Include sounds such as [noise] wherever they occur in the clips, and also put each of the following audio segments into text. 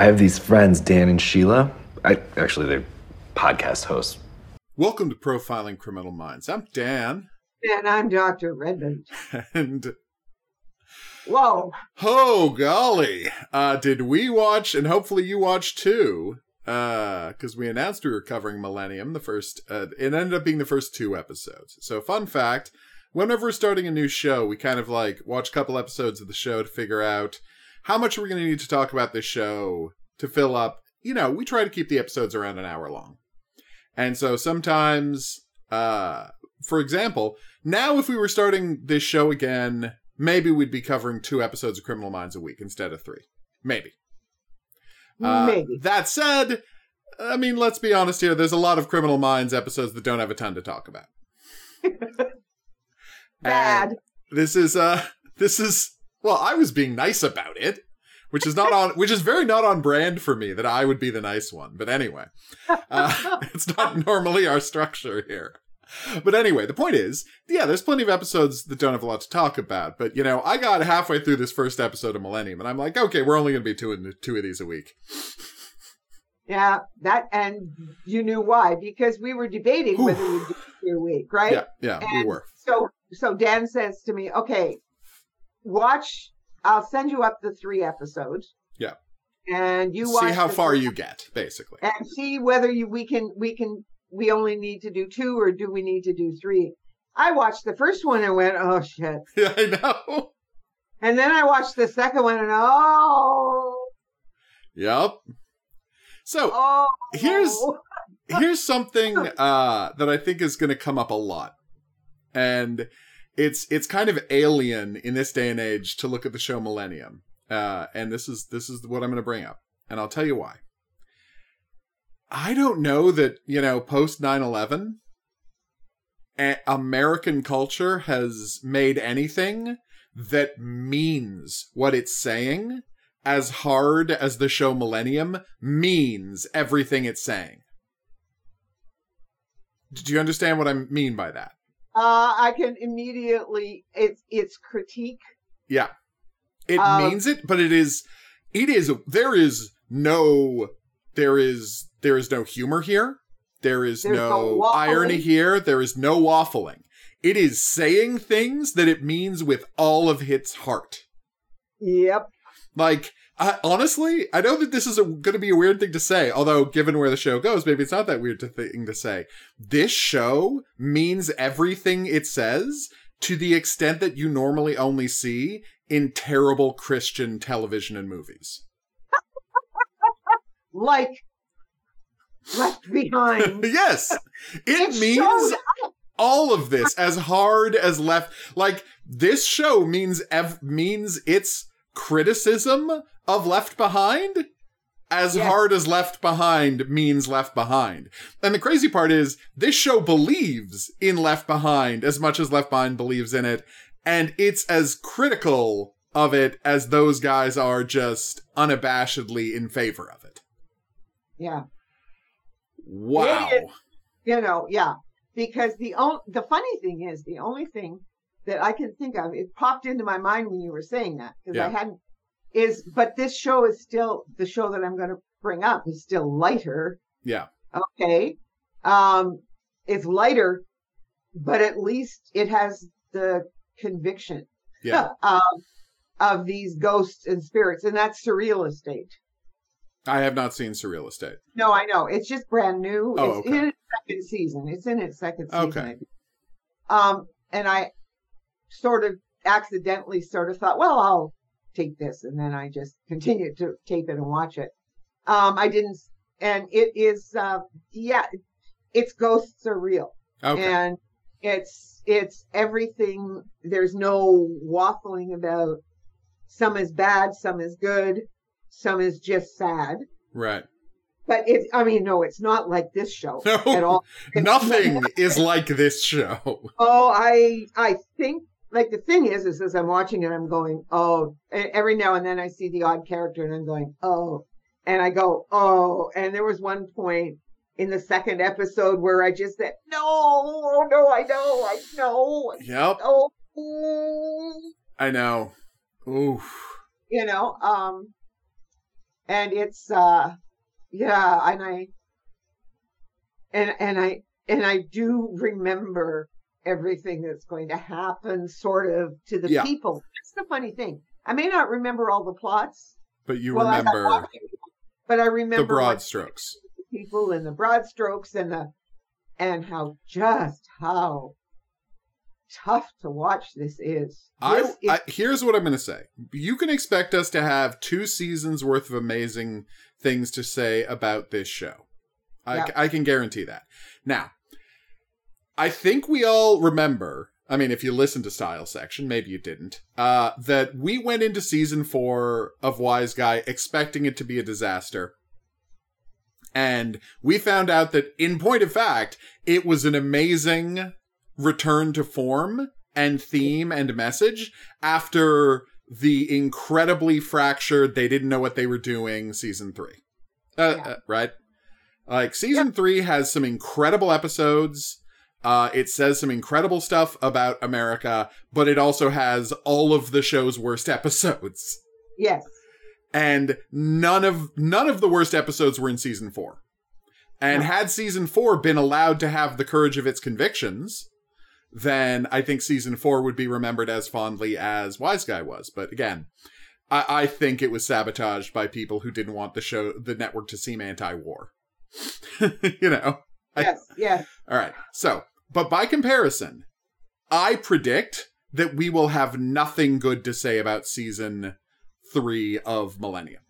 I have these friends, Dan and Sheila. I actually they're podcast hosts. Welcome to Profiling Criminal Minds. I'm Dan. And I'm Dr. Redmond. [laughs] And Whoa. oh golly, uh, did we watch? And hopefully you watched too, because we announced we were covering Millennium. The first, uh, it ended up being the first two episodes. So fun fact: whenever we're starting a new show, we kind of like watch a couple episodes of the show to figure out how much are we're going to need to talk about this show to fill up. You know, we try to keep the episodes around an hour long. And so sometimes, uh, for example, now if we were starting this show again, maybe we'd be covering two episodes of Criminal Minds a week instead of three. Maybe. Uh, Maybe. That said, I mean, let's be honest here. There's a lot of Criminal Minds episodes that don't have a ton to talk about. [laughs] Bad. And this is uh [laughs] this is well, I was being nice about it, which is not on [laughs] which is very not on brand for me that I would be the nice one. But anyway, uh, [laughs] it's not normally our structure here. But anyway, the point is, yeah, there's plenty of episodes that don't have a lot to talk about. But you know, I got halfway through this first episode of Millennium, and I'm like, okay, we're only going to be two in, two of these a week. yeah, that, and you knew why, because we were debating whether we'd do it every week, right? Yeah, yeah, we were. So, so Dan says to me, okay, watch, I'll send you up the three episodes. Yeah. And you watch See how far you get, basically. and see whether you, we can, we can, we only need to do two or do we need to do three? I watched the first one and went, oh shit. [laughs] Yeah, I know. And then I watched the second one and oh, Yep. So oh. Here's- [laughs] here's something uh that I think is going to come up a lot. And it's it's kind of alien in this day and age to look at the show Millennium. Uh and this is this is what I'm going to bring up. And I'll tell you why. I don't know that, you know, post 9/11 a- American culture has made anything that means what it's saying as hard as the show Millennium means everything it's saying. Do you understand what I mean by that? Uh, I can immediately. It's it's critique. Yeah. It Um, means it, but it is it is there is no there is there is no humor here. There is There's no, no irony here. There is no waffling. It is saying things that it means with all of its heart. Yep. Like, I, honestly, I know that this is going to be a weird thing to say, although given where the show goes, maybe it's not that weird to thing to say. This show means everything it says to the extent that you normally only see in terrible Christian television and movies. [laughs] Like left behind. [laughs] yes, it It means all of this as hard as left. Like this show means ev- means its criticism of Left Behind as Yes. hard as Left Behind means Left Behind. And the crazy part is this show believes in Left Behind as much as Left Behind believes in it, and it's as critical of it as those guys are just unabashedly in favor of it. Yeah. Wow. It is- You know, yeah. Because the on- the funny thing is, the only thing that I can think of, it popped into my mind when you were saying that because I hadn't. Is but this show is still the show that I'm going to bring up is still lighter. Yeah. Okay. Um, it's lighter, but at least it has the conviction Yeah. [laughs] um, of these ghosts and spirits, and that's surreal estate. I have not seen Surreal Estate. No, I know. It's just brand new. Oh, it's okay. in its second season. It's in its second season. Okay. Um, and I sort of accidentally sort of thought, well, I'll take this, and then I just continued to tape it and watch it. Um, I didn't, and it is, uh, yeah, its ghosts are real, Okay. and it's it's everything. There's no waffling about. Some is bad, some is good, some is just sad. right. But it's, I mean, no, it's not like this show No, at all. [laughs] It's Nothing not- is like this show. Oh, I, I think, like the thing is, is as I'm watching it, I'm going, oh, and every now and then I see the odd character and I'm going, oh, and I go, oh, and there was one point in the second episode where I just said, no, oh, no, I know, I know, Yep, oh, I know. Ooh. you know, um, and it's uh yeah and i and and i and i do remember everything that's going to happen sort of to the Yeah. people that's the funny thing i may not remember all the plots But you well, as I remember but i remember the broad strokes. people and the broad strokes and the and how just how tough to watch this is I, This is- I here's what I'm going to say. You can expect us to have two seasons worth of amazing things to say about this show. I, Yeah. I can guarantee that. Now, I think we all remember. I mean, if you listened to Style Section, maybe you didn't. Uh, that we went into season four of Wise Guy expecting it to be a disaster. And we found out that, in point of fact, it was an amazing return to form and theme and message after the incredibly fractured, they didn't know what they were doing season three. Uh, Yeah. uh, right? Like, season three has some incredible episodes. Uh, it says some incredible stuff about America, but it also has all of the show's worst episodes. yes And none of none of the worst episodes were in season four. And No. had season four been allowed to have the courage of its convictions, then I think season four would be remembered as fondly as Wise Guy was. But again, I, I think it was sabotaged by people who didn't want the show, the network to seem anti-war. [laughs] you know. I- yes yes All right. So, but by comparison, I predict that we will have nothing good to say about season three of Millennium.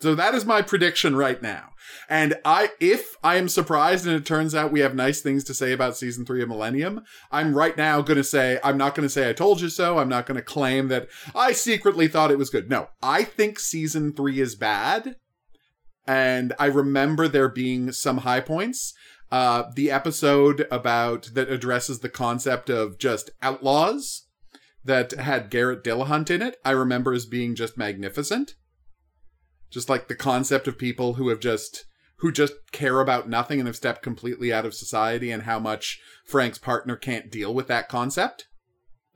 So that is my prediction right now. And I, if I am surprised and it turns out we have nice things to say about season three of Millennium, I'm right now going to say, I'm not going to say I told you so. I'm not going to claim that I secretly thought it was good. No, I think season three is bad. And I remember there being some high points. Uh, the episode about that addresses the concept of just outlaws that had Garrett Dillahunt in it, I remember as being just magnificent. Just like the concept of people who have just who just care about nothing and have stepped completely out of society and how much Frank's partner can't deal with that concept.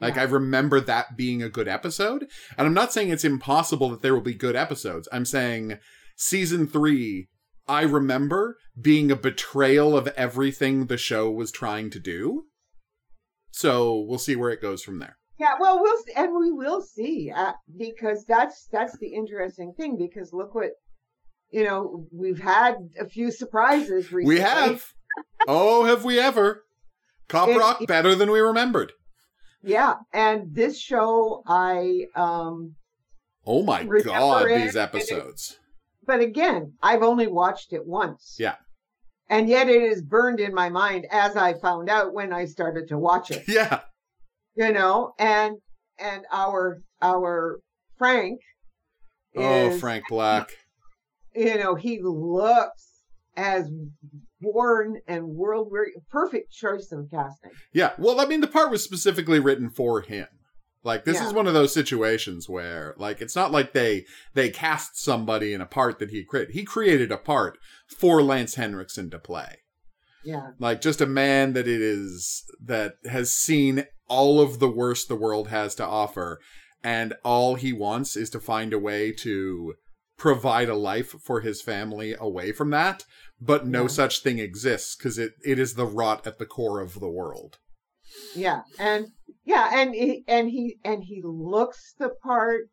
Like Yeah. I remember that being a good episode. And I'm not saying it's impossible that there will be good episodes. I'm saying season 3 I remember being a betrayal of everything the show was trying to do. So we'll see where it goes from there. Yeah, well, we'll see, and we will see uh, because that's that's the interesting thing. Because look what you know, we've had a few surprises recently. We have. oh, have we ever? Cop It- Rock better than we remembered. yeah, and this show, I um, Oh my god, these episodes. But again, I've only watched it once. Yeah. and yet it is burned in my mind as I found out when I started to watch it. [laughs] Yeah. You know, and and our our Frank Oh, is Frank Black. [laughs] you know, he looks as born and world weary. Perfect choice of casting. Yeah. Well, I mean, the part was specifically written for him. Like this Yeah. is one of those situations where, like, it's not like they they cast somebody in a part that he created. He created a part for Lance Henriksen to play. Yeah, Like just a man that it is that has seen all of the worst the world has to offer, and all he wants is to find a way to provide a life for his family away from that. But no Yeah. such thing exists because it, it is the rot at the core of the world. yeah, and yeah, and he and he and he looks the part,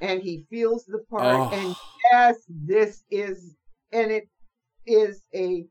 and he feels the part, and Oh, yes, this is, and it is a,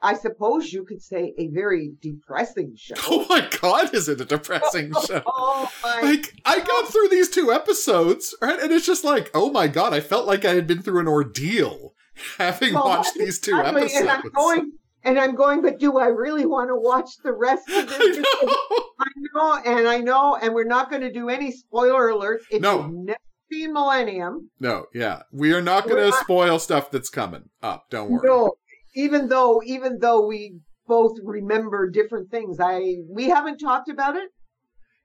I suppose you could say a very depressing show. [laughs] oh my god, is it a depressing [laughs] oh show? Oh my Like I got through these two episodes, right? And it's just like, oh my god, I felt like I had been through an ordeal [laughs] having Well, watched these two Exactly, episodes. And I'm going, and I'm going, but do I really want to watch the rest of this? [laughs] I know. I know, and I know, and we're not going to do any spoiler alerts. If No. you've never seen Millennium, No, yeah. We are not going to spoil stuff that's coming up. Don't worry. no, even though, even though we both remember different things, I we haven't talked about it.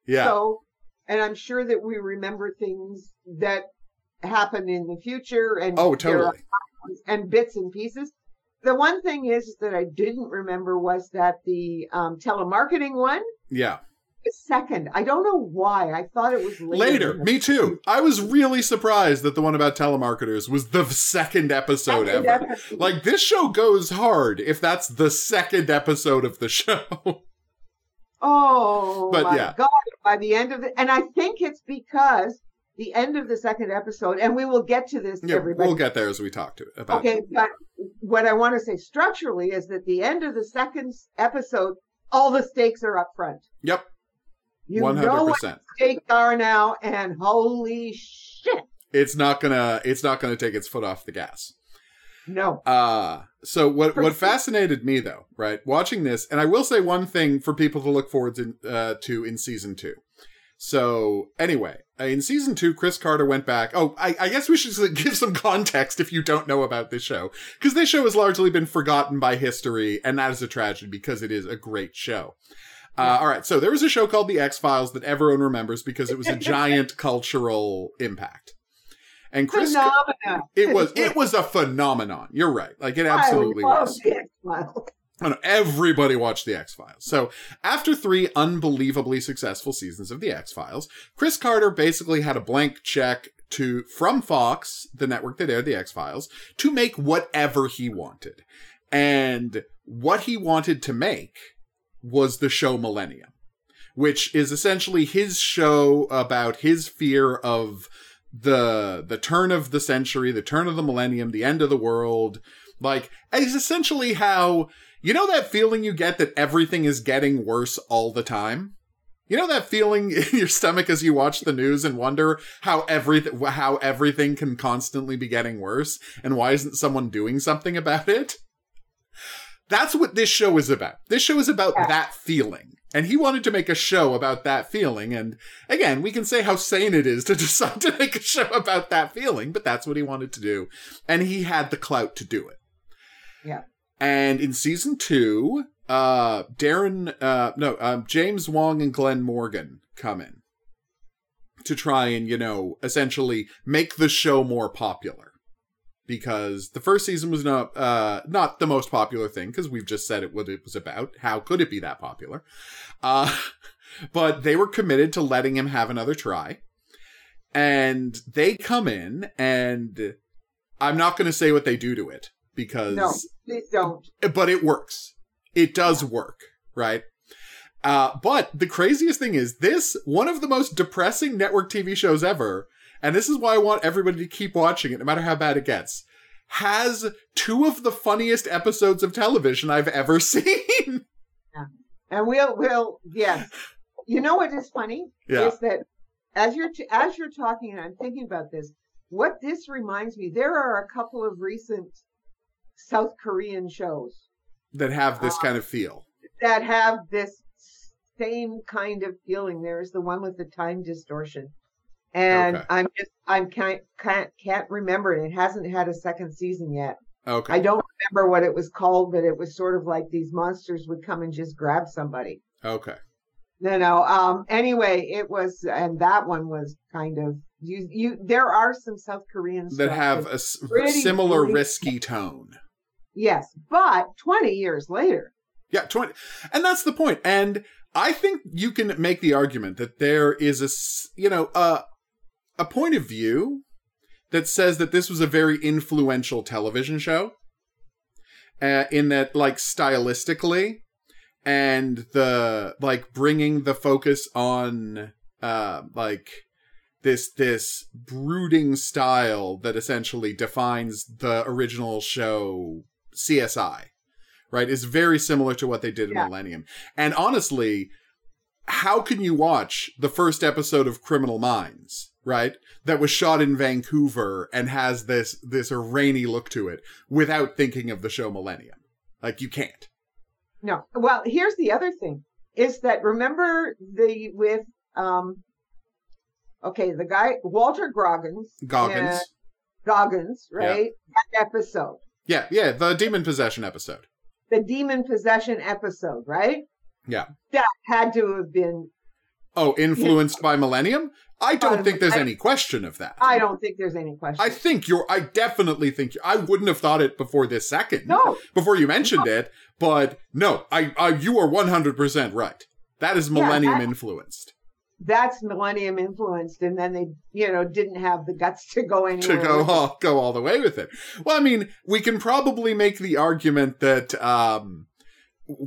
Yeah. So, and I'm sure that we remember things that happen in the future, and oh, totally. and bits and pieces. The one thing is that I didn't remember was that the um, telemarketing one Yeah. second. I don't know why. I thought it was later. Later, me too. I was really surprised that the one about telemarketers was the second episode second ever. episode. Like this show goes hard if that's the second episode of the [laughs] show. Oh But my yeah. god! By the end of it, and I think it's because the end of the second episode, and we will get to this. yeah, everybody. we'll get there as we talk to it about. okay, but what I want to say structurally is that the end of the second episode, all the stakes are up front. Yep, You one know hundred what percent. stakes are now, and holy shit! It's not gonna. It's not gonna take its foot off the gas. No, Uh so what what fascinated me though, right? Watching this, and I will say one thing for people to look forward to, uh, to in season two. So anyway, in season two, Chris Carter went back. Oh, I, I guess we should give some context if you don't know about this show, because this show has largely been forgotten by history, and that is a tragedy because it is a great show. Uh, all right, so there was a show called The X Files that everyone remembers because it was a [laughs] giant cultural impact. And Chris, phenomena. it was [laughs] it was a phenomenon. You're right. Like it absolutely I love was. I know, everybody watched the X Files. So after three unbelievably successful seasons of the X Files, Chris Carter basically had a blank check to from Fox, the network that aired the X Files, to make whatever he wanted. And what he wanted to make was the show Millennium, which is essentially his show about his fear of the the turn of the century, the turn of the millennium, the end of the world. Like, it's essentially how you know that feeling you get that everything is getting worse all the time? You know that feeling [laughs] in your stomach as you watch the news and wonder how everything how everything can constantly be getting worse and why isn't someone doing something about it? That's what this show is about. This show is about Yeah. that feeling. And he wanted to make a show about that feeling. And again, we can say how sane it is to [laughs] decide to make a show about that feeling, but that's what he wanted to do. And he had the clout to do it. Yeah. And in season two, uh, Darren, uh, no, um, James Wong and Glen Morgan come in to try and, you know, essentially make the show more popular. Because the first season was not, uh, not the most popular thing, because we've just said it what it was about. How could it be that popular? Uh, [laughs] but they were committed to letting him have another try. And they come in, and I'm not going to say what they do to it because No, please don't. but it works. It does work, right? Uh, but the craziest thing is this one of the most depressing network TV shows ever, and this is why I want everybody to keep watching it, no matter how bad it gets. Has two of the funniest episodes of television I've ever [laughs] seen. Yeah. And we'll, we'll, yes. You know what is funny? yeah, Is that as you're, t- as you're talking and I'm thinking about this, what this reminds me, there are a couple of recent South Korean shows that have uh, this kind of feel. that have this same kind of feeling. There's the one with the time distortion. And Okay. I'm just, I'm can't, can't, can't remember it. It hasn't had a second season yet. Okay, I don't remember what it was called, but it was sort of like these monsters would come and just grab somebody. okay, No, no. Um. Anyway, it was, and that one was kind of you. You. There are some South Korean that have a similar risky tone. Yes, but twenty years later, Yeah, 20. And that's the point. And I think you can make the argument that there is a, you know, a, a point of view that says that this was a very influential television show. Uh, in that, like, stylistically, and the, like, bringing the focus on, uh, like, this, this brooding style that essentially defines the original show CSI right, is very similar to what they did in Yeah. Millennium. And honestly, how can you watch the first episode of Criminal Minds, right, that was shot in Vancouver and has this this rainy look to it without thinking of the show Millennium? Like you can't. no. Well, here's the other thing: is that remember the with um. Okay, the guy Walton Goggins. Goggins. Goggins, right? That episode, yeah, yeah, the demon possession episode. the demon possession episode, right? Yeah. That had to have been. Oh, influenced by Millennium? I don't Um, think there's I- any question of that. I don't think there's any question. I think you're. I definitely think I wouldn't have thought it before this second. no, before you mentioned it, but no, I, I you are 100% right. That is Yeah, millennium that- influenced. That's millennium influenced, and then they, you know, didn't have the guts to go [laughs] To go all, go all the way with it. Well, I mean, we can probably make the argument that um,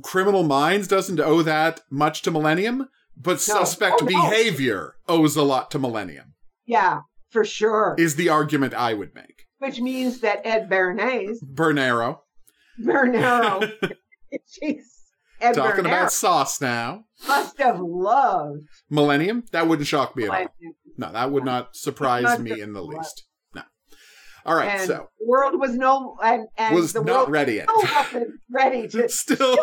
Criminal Minds doesn't owe that much to Millennium, but No. Suspect Oh, no. Behavior owes a lot to Millennium. Yeah, for sure. Is the argument I would make. Which means that Ed Bernays, Bernero Bernero, [laughs] [laughs] jeez, Talking about sauce now. must have loved. Millennium that wouldn't shock me at all. No, that would not surprise me in the least. No. All right, and so world was no and, and was the not world ready yet. still [laughs] wasn't ready to Still,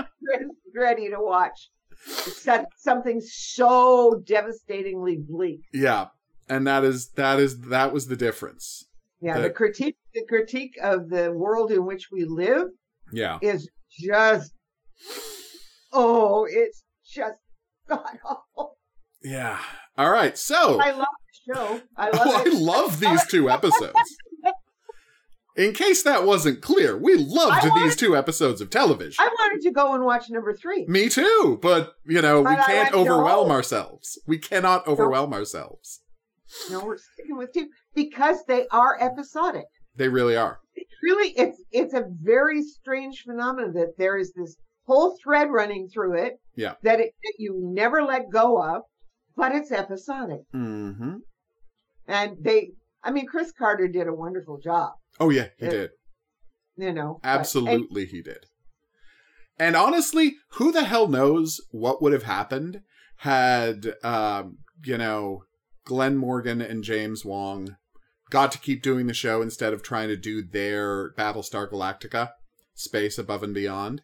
[laughs] ready to watch Some- something so devastatingly bleak. yeah, and that is that is that was the difference. Yeah, The- the critique the critique of the world in which we live Yeah, is just oh, it's just god awful. yeah. All right, so I love the show. I love Oh, I love these two episodes. In case that wasn't clear, we loved wanted- these two episodes of television. I wanted to go and watch number three. Me too, but you know, we But I can't overwhelm no. ourselves. We cannot overwhelm ourselves. No, we're sticking with two because they are episodic. They really are. It's really it's it's a very strange phenomenon that there is this whole thread running through it. Yeah. That it that you never let go of, but it's episodic. hmm And they I mean Chris Carter did a wonderful job, Oh yeah, he Yeah. did. you know. but- Absolutely, he did. And honestly, who the hell knows what would have happened had, um, you know, Glen Morgan and James Wong got to keep doing the show instead of trying to do their Battlestar Galactica, Space Above and Beyond.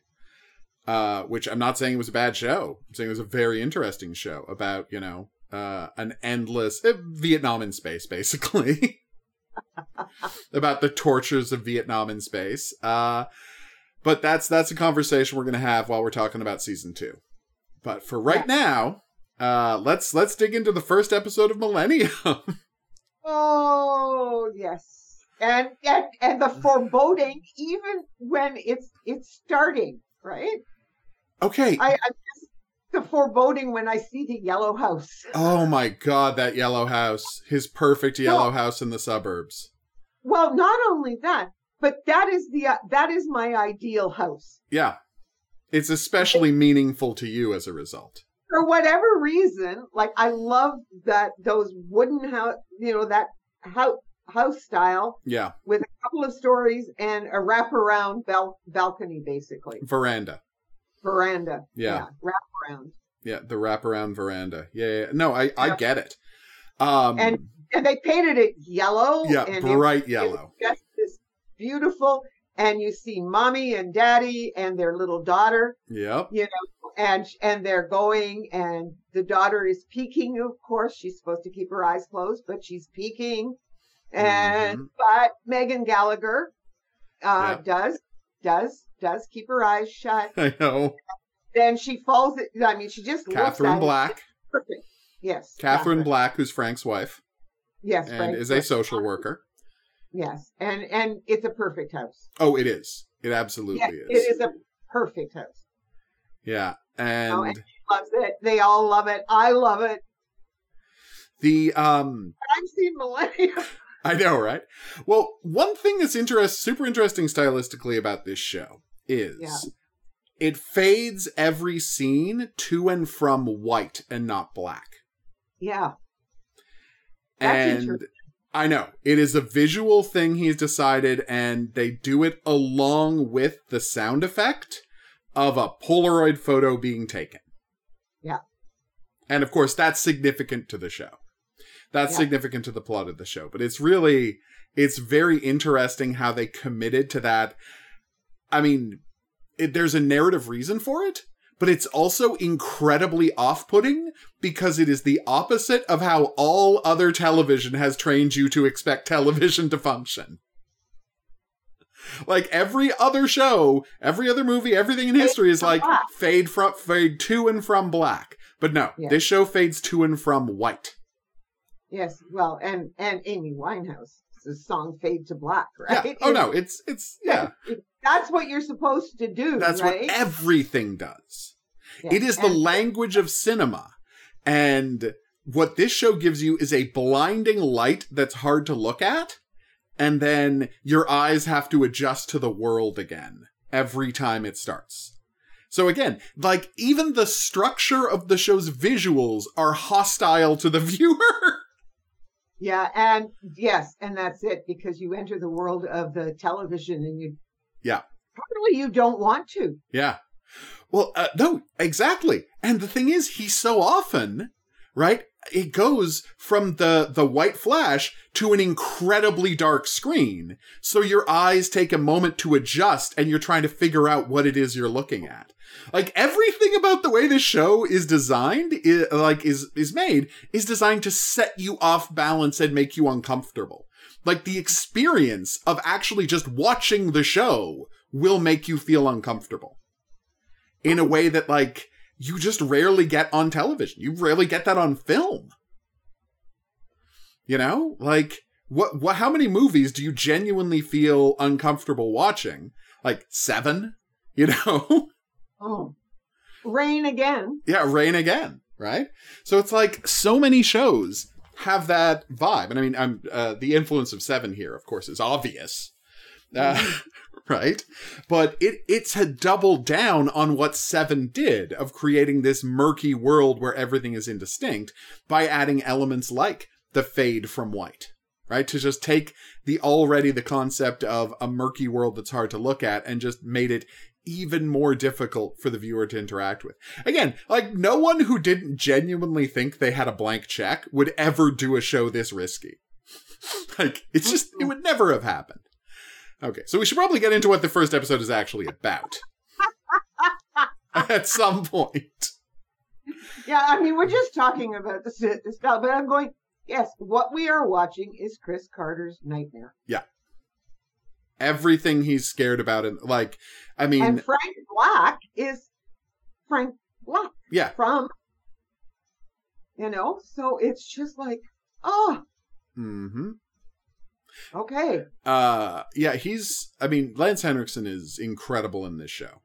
Uh, which I'm not saying it was a bad show. I'm saying it was a very interesting show about, you know, uh, an endless uh, Vietnam in space, basically. [laughs] about the tortures of Vietnam in space. Uh, but that's that's a conversation we're gonna have while we're talking about season two. But for right Yeah. now, uh, let's let's dig into the first episode of Millennium. [laughs] Oh yes. And and and the foreboding even when it's it's starting, right? Okay. I, I just the foreboding when I see the yellow house. oh my god, that yellow house. His perfect yellow house in the suburbs. Well, not only that, but that is the uh, that is my ideal house. Yeah. It's especially meaningful to you as a result. For whatever reason, like I love that those wooden house, you know, that house house style Yeah. with a couple of stories and a wraparound bal- balcony, basically Veranda. Veranda. Yeah. wraparound. Yeah, the wraparound veranda. Yeah, yeah. No, I, I get it. Um And- And they painted it yellow. yeah, and bright it yellow. was just this beautiful. And you see mommy and daddy and their little daughter. Yep. you know, and and they're going, and the daughter is peeking. Of course, she's supposed to keep her eyes closed, but she's peeking. And Mhm. but Megan Gallagher uh, Yeah. does does does keep her eyes shut. I know. Then she falls. I mean, she just looks Catherine at Black. Perfect. Yes, Catherine Black, who's Frank's wife Yes, and is a social worker. Yes, and and it's a perfect house. Oh, it is. It absolutely Yes, is. it is a perfect house. Yeah. Oh, And and- Loves it. They all love it. I love it. the um I've seen Millennium. [laughs] I know, right? Well, one thing that's interest super interesting stylistically about this show is Yeah. it fades every scene to and from white and not black. Yeah. That's and. I know it is a visual thing he's decided, and they do it along with the sound effect of a Polaroid photo being taken. Yeah. And of course, that's significant to the show. That's Yeah. significant to the plot of the show. But it's really, it's very interesting how they committed to that. I mean, it, there's a narrative reason for it, but it's also incredibly off putting because it is the opposite of how all other television has trained you to expect television to function. Like every other show, every other movie, everything in history is like fade from fade to and from black. But no, Yeah. this show fades to and from white. Yes, well, and and Amy Winehouse, the song "Fade to Black," right? Yeah. Oh no, [laughs] it's it's yeah. [laughs] That's what you're supposed to do, That's right? what everything does. Yeah. It is the language of cinema. And what this show gives you is a blinding light that's hard to look at. And then your eyes have to adjust to the world again every time it starts. So again, like even the structure of the show's visuals are hostile to the [laughs] viewer. Yeah, and yes, and that's it because you enter the world of the television and you Yeah. probably you don't want to. Yeah. Well, uh, no, exactly. And the thing is, he so often, right? It goes from the the white flash to an incredibly dark screen, so your eyes take a moment to adjust, and you're trying to figure out what it is you're looking at. Like everything about the way this show is designed, is, like is is made, is designed to set you off balance and make you uncomfortable. Like the experience of actually just watching the show will make you feel uncomfortable in a way that like you just rarely get on television. You rarely get that on film. You know, like what? What? How many movies do you genuinely feel uncomfortable watching? Like seven. You know. [laughs] Oh, rain again. Yeah, Rain Again, right? So it's like so many shows have that vibe. And I mean, I'm uh, the influence of Seven here, of course, is obvious. Uh, [laughs] right? But it it's a double down on what Seven did of creating this murky world where everything is indistinct by adding elements like the fade from white. Right? To just take the already the concept of a murky world that's hard to look at and just made it even more difficult for the viewer to interact with. Again, like no one who didn't genuinely think they had a blank check would ever do a show this risky. [laughs] like it's just it would never have happened. Okay, so we should probably get into what the first episode is actually about. [laughs] At some point. Yeah, I mean, we're just talking about the, the stuff, but I'm going, yes, what we are watching is Chris Carter's Nightmare. Yeah everything he's scared about and like I mean and Frank Black is Frank Black yeah. from, you know, so it's just like, oh, Mm Mhm. okay. Uh yeah, he's I mean Lance Henriksen is incredible in this show.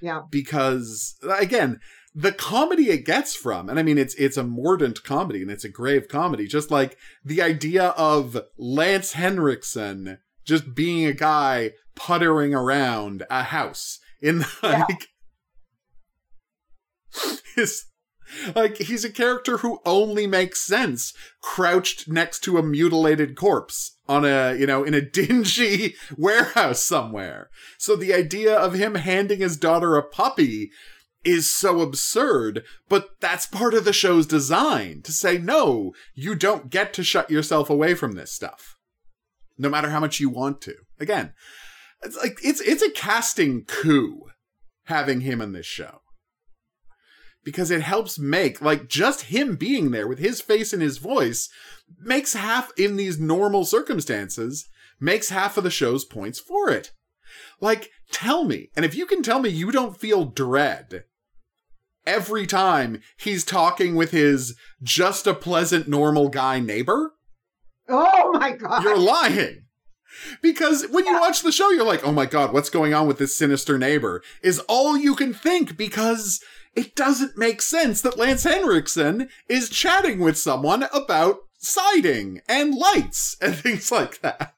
Yeah. because again the comedy it gets from and i mean it's it's a mordant comedy and it's a grave comedy just like the idea of lance henriksen just being a guy puttering around a house in [laughs] Yeah. like his like he's a character who only makes sense crouched next to a mutilated corpse on a you know in a [laughs] dingy warehouse somewhere so the idea of him handing his daughter a puppy is so absurd, but that's part of the show's design to say, no, you don't get to shut yourself away from this stuff. No matter how much you want to. Again, it's like, it's, it's a casting coup having him in this show. Because it helps make, like, just him being there with his face and his voice makes half, in these normal circumstances, makes half of the show's points for it. Like, tell me, and if you can tell me you don't feel dread every time he's talking with his just a pleasant normal guy neighbor, Oh my God. you're lying. Because when you watch the show, you're like, oh my god, what's going on with this sinister neighbor? Is all you can think because it doesn't make sense that Lance Henriksen is chatting with someone about siding and lights [laughs] and things like that.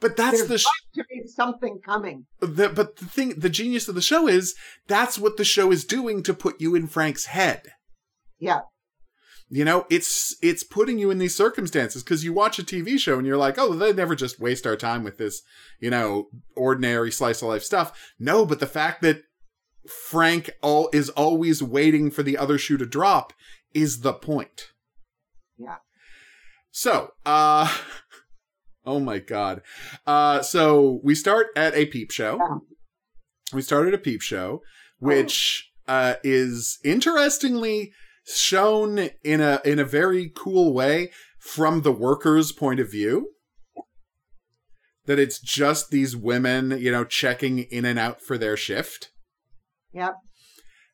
But that's There's the sh- to be something coming. the, but the thing, the genius of the show is that's what the show is doing to put you in Frank's head. Yeah. You know, it's it's putting you in these circumstances because you watch a TV show and you're like, oh, they never just waste our time with this, you know, ordinary slice of life stuff. No, but the fact that Frank all is always waiting for the other shoe to drop is the point. Yeah. So, uh [laughs] Oh my god. Uh so we start at a peep show. We started a peep show, which uh is interestingly shown in a in a very cool way from the workers' point of view. That it's just these women, you know, checking in and out for their shift Yep.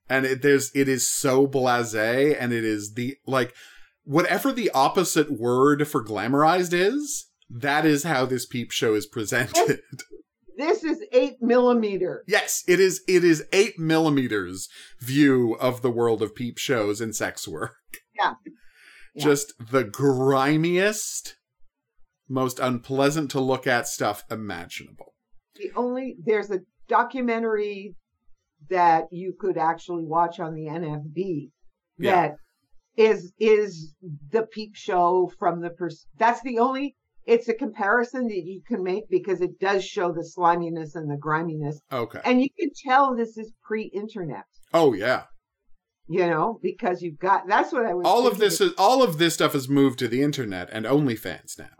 and it, there's it is so blasé and it is the like whatever the opposite word for glamorized is that is how this peep show is presented [laughs] this is eight millimeter. Yes, it is. It is eight millimeters view of the world of peep shows and sex work. Yeah. Yeah. [laughs] Just the grimiest, most unpleasant to look at stuff imaginable. The only there's a documentary that you could actually watch on the NFB Yeah. that is is the peep show from the pers- that's the only it's a comparison that you can make because it does show the sliminess and the griminess Okay. and you can tell this is pre-internet Oh yeah. you know because you've got that's what i was All of this is all of this stuff has moved to the internet and OnlyFans now.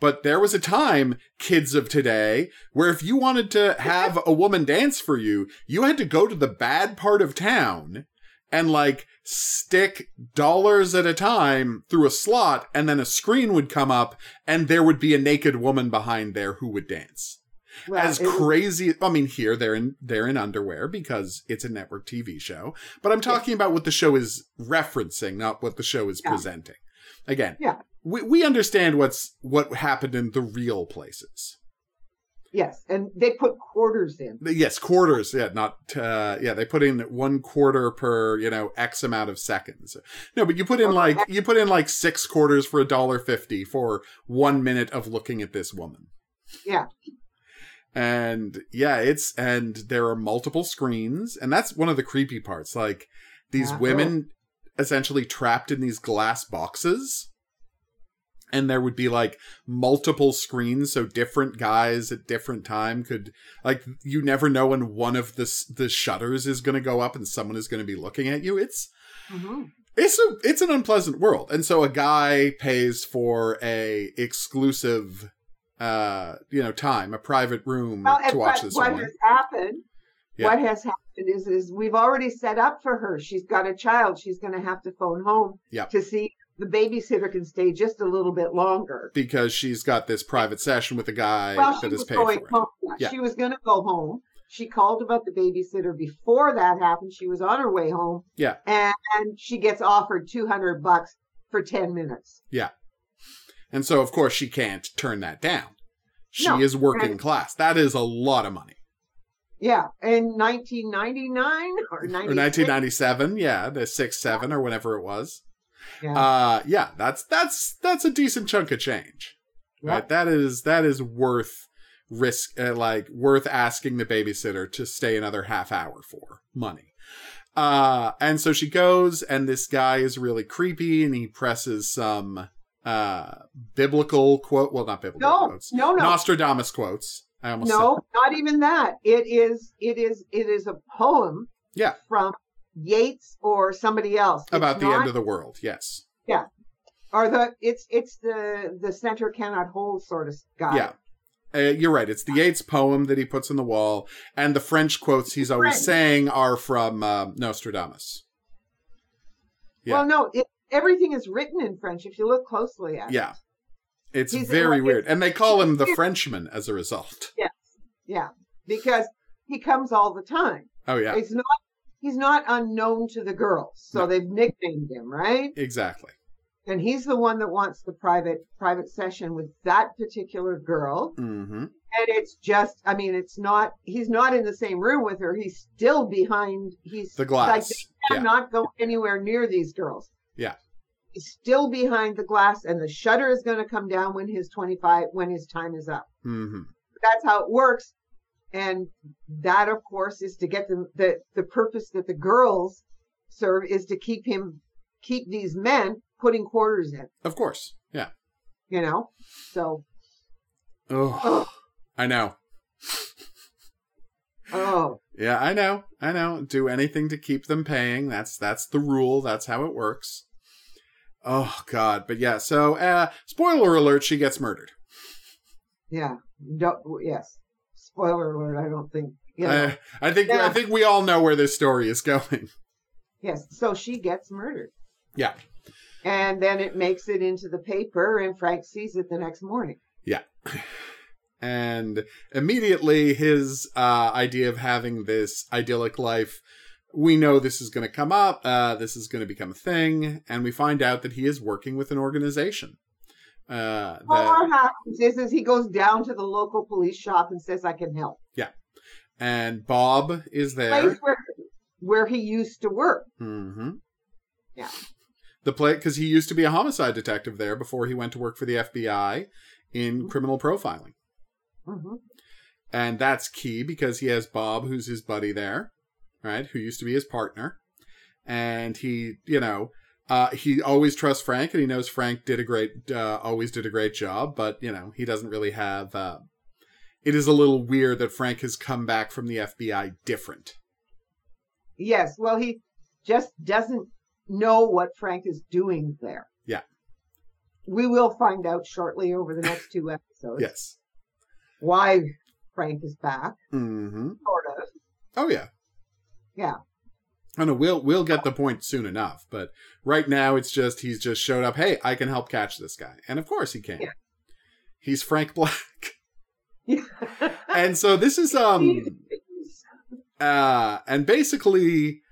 But there was a time, kids of today, where if you wanted to [laughs] have a woman dance for you, you had to go to the bad part of town and like stick dollars at a time through a slot and then a screen would come up and there would be a naked woman behind there who would dance. Well, as it was- crazy I mean here they're in they're in underwear because it's a network TV show, but I'm talking about what the show is referencing, not what the show is Yeah. presenting. Again, Yeah. we we understand what's what happened in the real places. Yes and they put quarters in Yes, quarters. Yeah, not uh, yeah. They put in one quarter per you know x amount of seconds. No, but you put in Okay. like you put in like six quarters for a dollar fifty for one minute of looking at this woman. Yeah. And yeah, it's and there are multiple screens, and that's one of the creepy parts. Like these women essentially trapped in these glass boxes. And there would be like multiple screens, so different guys at different time could like you never know when one of the the shutters is going to go up and someone is going to be looking at you. It's Mhm. it's a it's an unpleasant world, and so a guy pays for a exclusive, uh, you know, time, a private room well, to watch what, this what has happened Yeah. what has happened is is we've already set up for her she's got a child she's going to have to phone home Yep. to see the babysitter can stay just a little bit longer because she's got this private session with a guy well, that is paid going for it. home. Yeah. She was going to go home. She called about the babysitter before that happened. She was on her way home. Yeah. And, and she gets offered 200 bucks for 10 minutes. Yeah, and so, of course, she can't turn that down. She No, is working and- class. That is a lot of money. Yeah. In 1999 or Or 1997, yeah, the six seven or whenever it was. Yeah. Uh, yeah, that's that's that's a decent chunk of change. Right? That is that is worth risk, uh, like worth asking the babysitter to stay another half hour for money. Uh, and so she goes, and this guy is really creepy, and he presses some uh biblical quote. Well, not biblical no, quotes. no, no. Nostradamus quotes. I almost No, not even that. It is, it is, it is a poem. Yeah. From Yeats or somebody else. said about the not- end of the world. Yes. Yeah. Or the it's it's the the center cannot hold sort of guy. Yeah. Uh, you're right. It's the Yeats poem that he puts on the wall, and the French quotes he's always French. saying are from um, Nostradamus. Yeah. Well, no, it, everything is written in French if you look closely at it. Yeah. It's He's- very like, weird. And they call him the [laughs] Frenchman as a result. Yes, Yeah, because he comes all the time. Oh, yeah. It's not he's not unknown to the girls, so No. they've nicknamed him, right? Exactly. And he's the one that wants the private private session with that particular girl. Mm-hmm. And it's just, I mean, it's not. He's not in the same room with her. He's still behind. He's The glass. Like, yeah. not go anywhere near these girls. Yeah. He's still behind the glass, and the shutter is going to come down when his twenty five when his time is up. Mm-hmm. that's how it works. And that, of course, is to get them the the purpose that the girls serve is to keep him keep these men putting quarters in. Of course. Yeah. You know, so Oh, I know. oh Yeah, I know. I know. Do anything to keep them paying. That's that's the rule. That's how it works. Oh God. But yeah, so uh spoiler alert, she gets murdered. yeah, don't, yes. Spoiler alert! I don't think. You know, Uh, I think I think we all know where this story is going. yes. So she gets murdered, Yeah. and then it makes it into the paper, and Frank sees it the next morning. Yeah. And immediately his uh idea of having this idyllic life we know this is going to come up, uh this is going to become a thing, and we find out that he is working with an organization Uh, that, what happens is, is he goes down to the local police shop and says, "I can help." Yeah, and Bob is there. Place where where he used to work. Mm-hmm. Yeah. The play because he used to be a homicide detective there before he went to work for the FBI in criminal profiling, hmm and that's key because he has Bob, who's his buddy there, right? Who used to be his partner, and he, you know. Uh, he always trusts Frank, and he knows Frank did a great, uh, always did a great job. But you know, he doesn't really have. Uh, it is a little weird that Frank has come back from the FBI different. Yes. Well, he just doesn't know what Frank is doing there. Yeah. We will find out shortly over the next two episodes Yes. why Frank is back, Mm-hmm. sort of. Oh yeah. Yeah. I know we'll we'll get the point soon enough, but right now it's just he's just showed up. Hey, I can help catch this guy, and of course he can. Yeah. He's Frank Black, [laughs] and so this is um uh and basically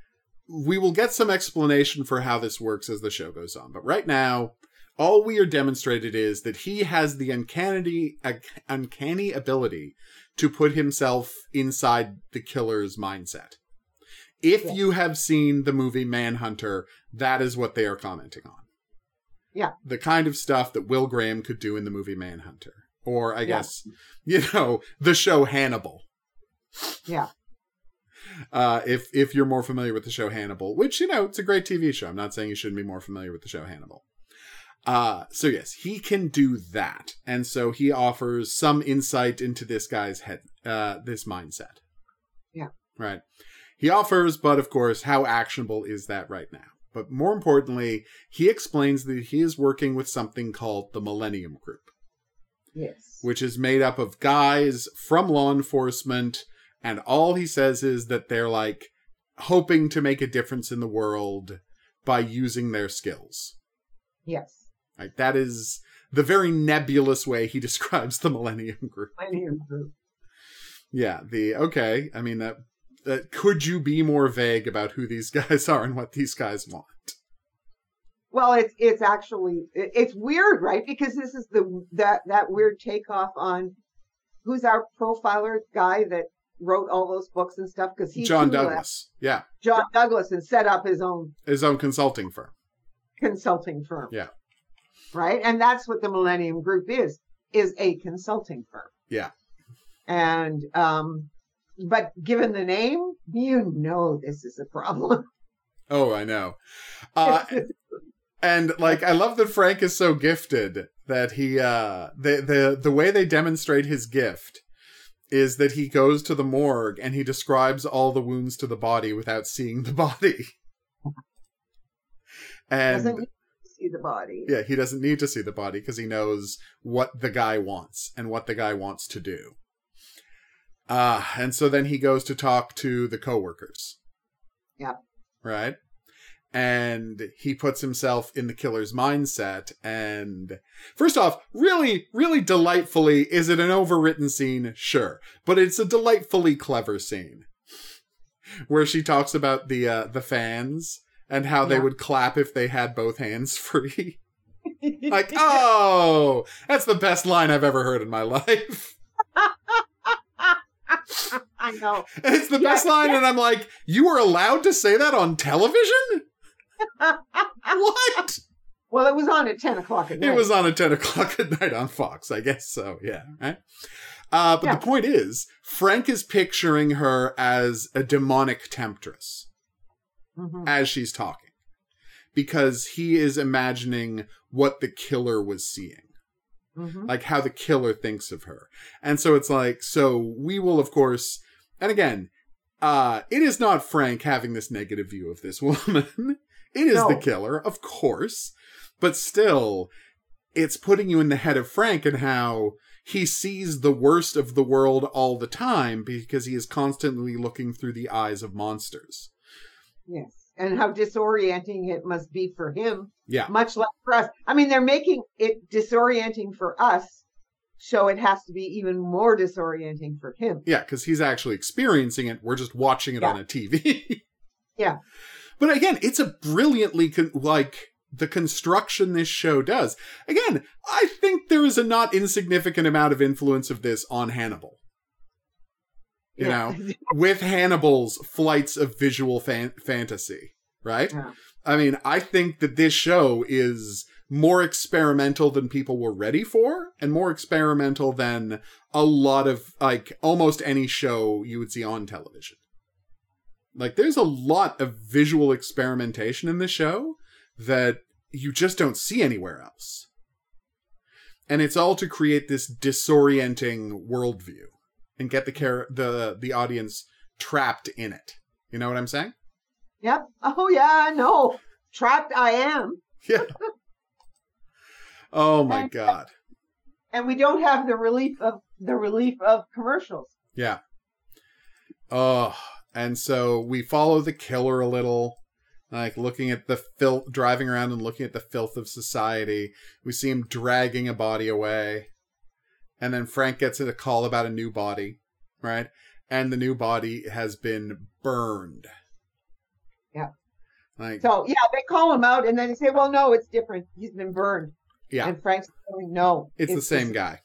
we will get some explanation for how this works as the show goes on. But right now, all we are demonstrated is that he has the uncanny uncanny ability to put himself inside the killer's mindset. If Yeah. you have seen the movie Manhunter, that is what they are commenting on. Yeah. The kind of stuff that Will Graham could do in the movie Manhunter. Or I Yeah. guess, [laughs] you know, the show Hannibal. Yeah. Uh, if if you're more familiar with the show Hannibal, which you know it's a great TV show. I'm not saying you shouldn't be more familiar with the show Hannibal. Uh, so yes, he can do that, and so he offers some insight into this guy's head, uh, this mindset. Yeah. Right. He offers, but of course, how actionable is that right now? But more importantly, he explains that he is working with something called the Millennium Group Yes. which is made up of guys from law enforcement and all he says is that they're like hoping to make a difference in the world by using their skills Yes. right that is the very nebulous way he [laughs] describes the millennium group Millennium Group. yeah the okay i mean that that could you be more vague about who these [laughs] guys are and what these guys want Well, it's it's actually it- it's weird, right? Because this is the that that weird takeoff on who's our profiler guy that wrote all those books and stuff. Because he john left douglas yeah John Douglas and set up his own his own consulting firm consulting firm. Yeah. Right, and that's what the Millennium Group is is a consulting firm. Yeah. And um, but given the name, you know this is a problem. [laughs] oh i know uh And like I love that Frank is so gifted that he uh the the the way they demonstrate his gift is that he goes to the morgue and he describes all the wounds to the body without seeing the [laughs] body. Doesn't And need to see the body. yeah, he doesn't need to see the body because he knows what the guy wants and what the guy wants to do. Uh and so then he goes to talk to the coworkers. Yeah. Right? and he puts himself in the killer's mindset and first off really really delightfully is it an overwritten scene sure but it's a delightfully clever scene where she talks about the uh the fans and how they would clap if they had both hands [laughs] free [laughs] like oh that's the best line i've ever heard in my life [laughs] [laughs] I know. [laughs] it's the Yeah, best line and i'm like you were allowed to say that on television [laughs] what Well, it was on at ten o'clock at night. It was on at 10 o'clock at night on Fox, I guess so, yeah. Right? Uh, but Yeah. the point is, Frank is picturing her as a demonic temptress Mhm. as she's talking because he is imagining what the killer was seeing, Mhm. like how the killer thinks of her. And so it's like, so we will, of course, and again, uh, it is not Frank having this negative view of this [laughs] woman. It is the killer, of course, but still, it's putting you in the head of Frank and how he sees the worst of the world all the time because he is constantly looking through the eyes of monsters. Yes. And how disorienting it must be for him, Yeah. much like for us. I mean, they're making it disorienting for us, so it has to be even more disorienting for him. Yeah, because he's actually experiencing it. We're just watching it Yeah. on a TV. [laughs] Yeah. But again, it's a brilliantly con- like the construction this show does. Again, I think there is a not insignificant amount of influence of this on Hannibal. You Yeah. know, [laughs] with Hannibal's flights of visual fan- fantasy, right? Yeah. I mean, I think that this show is more experimental than people were ready for, and more experimental than a lot of like almost any show you would see on television. Like, there's a lot of visual experimentation in this show that you just don't see anywhere else. And it's all to create this disorienting worldview and get the care the the audience trapped in it. You know what I'm saying? Yep. Oh yeah, I know. Trapped I am. Yeah. Oh my And- god. And we don't have the relief of the relief of commercials. Yeah. Oh, and so we follow the killer a little, like looking at the filth, driving around and looking at the filth of society. We see him dragging a body away, and then Frank gets a call about a new body, right? And the new body has been burned. Yeah. Like, So yeah, they call him out and then they say, Well, no, it's different. He's been burned. yeah, And Frank's going, No. it's, the same guy.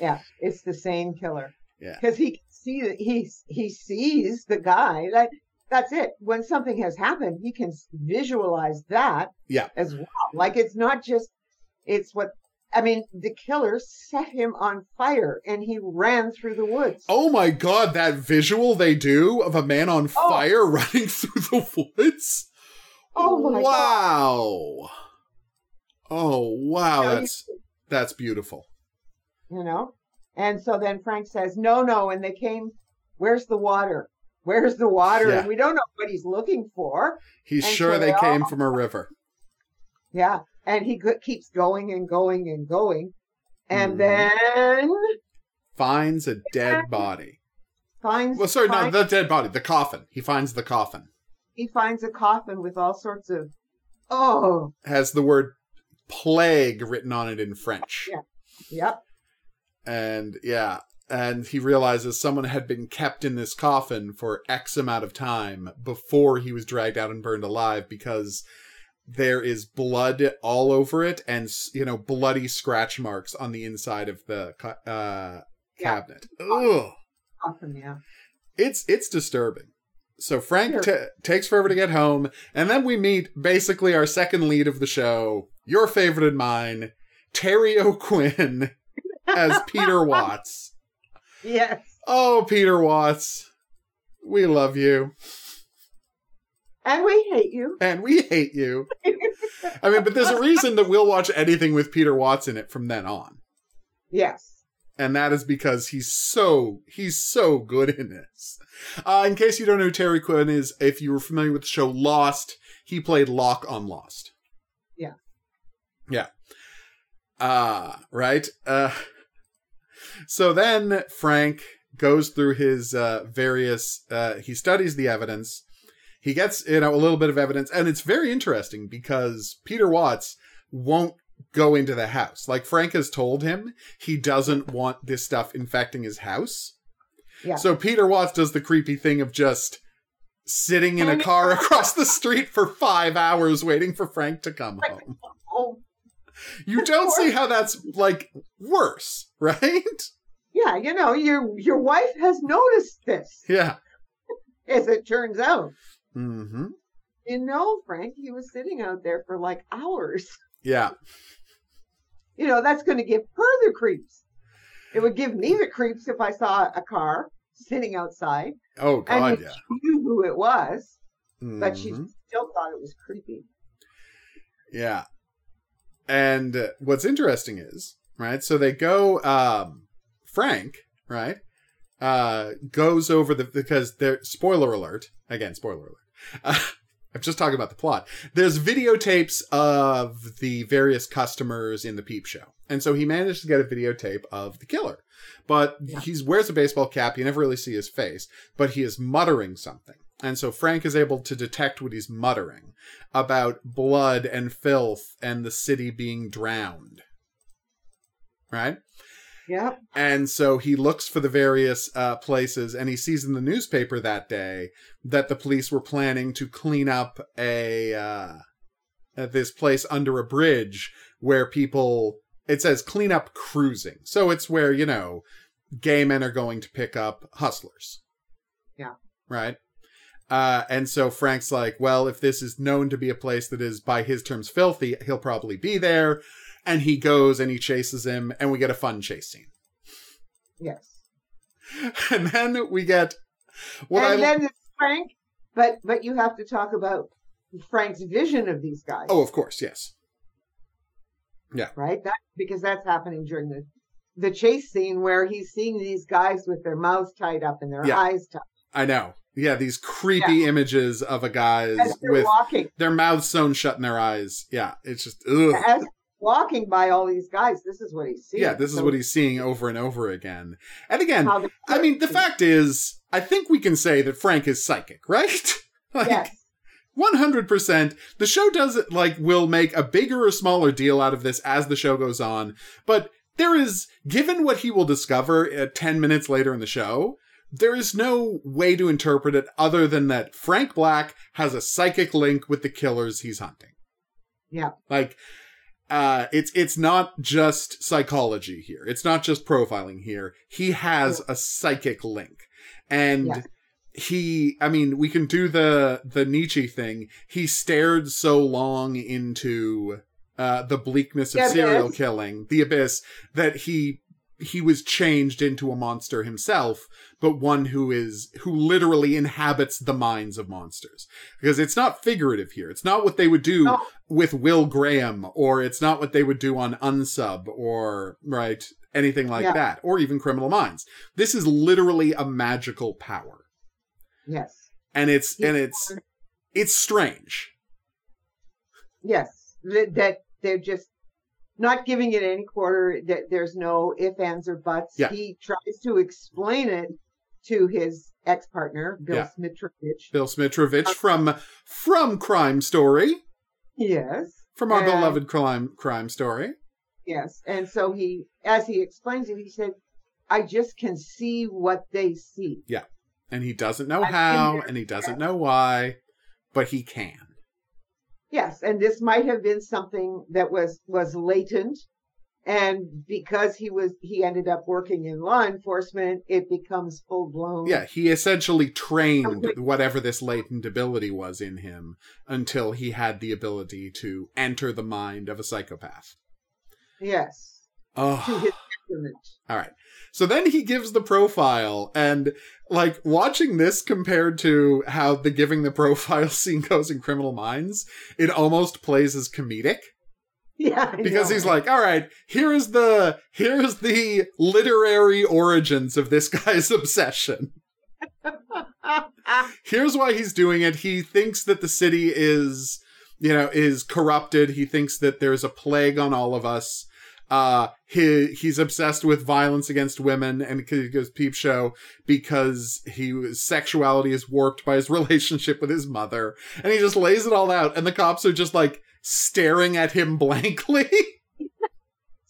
Yeah, it's the same killer. Yeah. Because he can see that he he sees the guy. That that's it. When something has happened, he can visualize that Yeah. as well. Like it's not just it's what I mean, the killer set him on fire and he ran through the woods. Oh my god, that visual they do of a man on Oh. fire [laughs] running through the woods. Oh my God. wow. Oh wow, Now you- that's that's beautiful. you know? And so then Frank says, No, no, and they came, where's the water? Where's the water? Yeah. And we don't know what he's looking for. He's And sure so they they came all- from a river. Yeah. And he keeps going and going and going. And Mhm. then Finds a dead body. finds Well, sorry, no, finds- the dead body, the coffin. He finds the coffin. he finds a coffin with all sorts of oh Has the word plague written on it in French. Yeah. yep And yeah, and he realizes someone had been kept in this coffin for X amount of time before he was dragged out and burned alive because there is blood all over it and you know bloody scratch marks on the inside of the uh, Yeah. cabinet. Ugh. coffin yeah It's it's disturbing. So Frank ta takes forever to get home, and then we meet basically our second lead of the show, your favorite and mine, Terry O'Quinn [laughs] as Peter Watts. yes Oh, Peter Watts, we love you and we hate you [laughs] and we hate you. I mean, but there's a reason that we'll watch anything with Peter Watts in it from then on. yes and that is because he's so he's so good in this. Uh, in case you don't know who Terry Quinn is, if you were familiar with the show Lost, he played Locke on Lost. Yeah. Yeah. Uh, right. Uh, so then Frank goes through his uh, various. Uh, he studies the evidence. He gets you know a little bit of evidence, and it's very interesting because Peter Watts won't go into the house. Like Frank has told him, he doesn't want this stuff infecting his house. Yeah. So Peter Watts does the creepy thing of just sitting in a car across the street for five hours waiting for Frank to come home. oh You don't see how that's like worse, [laughs] right? yeah you know your your wife has noticed this Yeah. as it turns out hmm you know frank he was sitting out there for like hours Yeah. you know that's going to give her the creeps it would give me the creeps if i saw a car sitting outside Oh and God, you yeah. knew who it was but she Mhm. still thought it was creepy Yeah. And uh, what's interesting is, right? So they go um Frank, right? Uh goes over the because there spoiler alert, again spoiler alert. Uh, [laughs] I'm just talking about the plot. There's videotapes of the various customers in the peep show. And so he managed to get a videotape of the killer. But Yeah. he wears a baseball cap, you never really see his face, but he is muttering something. And so Frank is able to detect what he's muttering about blood and filth and the city being drowned. Right? Yep And so he looks for the various uh, places and he sees in the newspaper that day that the police were planning to clean up a uh, at this place under a bridge where people it says clean up cruising. So it's where, you know, gay men are going to pick up hustlers. Yeah. Right? Uh, and so Frank's like, well, if this is known to be a place that is by his terms filthy, he'll probably be there. And he goes and he chases him, and we get a fun chase scene. Yes. [laughs] And then we get what and I then it's Frank, but but you have to talk about Frank's vision of these guys. oh, of course, yes, Yeah. right? That because that's happening during the the chase scene where he's seeing these guys with their mouths tied up and their Yeah. eyes tied I know. Yeah, these creepy images of a guys with walking. their mouths sewn shut in their eyes. Yeah, it's just ugh. As walking by all these guys, this is what he's seeing. Yeah, this is So what he's seeing over and over again. And again, I mean, the fact is, I think we can say that Frank is psychic, right? [laughs] like, yes, 100%. The show does, it like, will make a bigger or smaller deal out of this as the show goes on. But there is, given what he will discover uh, 10 minutes later in the show, there is no way to interpret it other than that Frank Black has a psychic link with the killers he's hunting. yeah, Like, uh, it's it's not just psychology here. It's not just profiling here. He has a psychic link, and Yes. he. I mean, we can do the the Nietzsche thing. He stared so long into uh, the bleakness of The serial abyss. killing, the abyss, that he he was changed into a monster himself, but one who is who literally inhabits the minds of monsters. Because it's not figurative here. It's not what they would do No. with Will Graham, or it's not what they would do on Unsub, or right anything like Yeah. that, or even Criminal Minds. This is literally a magical power, yes, and it's and it's it's strange. yes. That, that they're just not giving it any quarter. That there's no if, ands, or buts. Yeah. He tries to explain it to his ex partner, Bill Yeah. Smitrovich. Bill Smitrovich uh, from from Crime Story, Yes. from our And- beloved crime crime story. Yes. And so he, as he explains it, he said, I just can see what they see. Yeah. And he doesn't know I've how, and he doesn't know why, but he can. Yes. And this might have been something that was, was latent. And because he was, he ended up working in law enforcement, it becomes full blown. Yeah, he essentially trained whatever this latent ability was in him until he had the ability to enter the mind of a psychopath. Yes. To Oh, all right. So then he gives the profile, and like watching this compared to how the giving the [laughs] profile scene goes in Criminal Minds, it almost plays as comedic. Yeah. I because know. he's like, all right, here's the here's the literary origins of this [laughs] guy's obsession. [laughs] Here's why he's doing it. He thinks that the city is, you know, is corrupted. He thinks that there's a plague on all of us. Uh, he he's obsessed with violence against women, and he goes peep show because he his sexuality is warped by his [laughs] relationship with his mother, and he just lays it all out. And the cops are just like staring at him [laughs] blankly.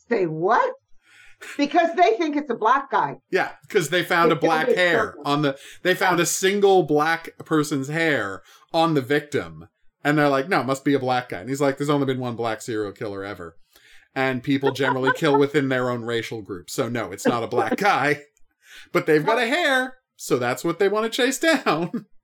Say what? Because they think it's a black guy. Yeah, because they found a black hair on the. They found a single black person's hair on the victim, and they're like, "No, it must be a black guy." And he's like, "There's only been one black serial killer ever, and people generally kill within their own racial group, so no, it's not a black [laughs] guy, but they've got a hair, so that's what they want to chase down." [laughs]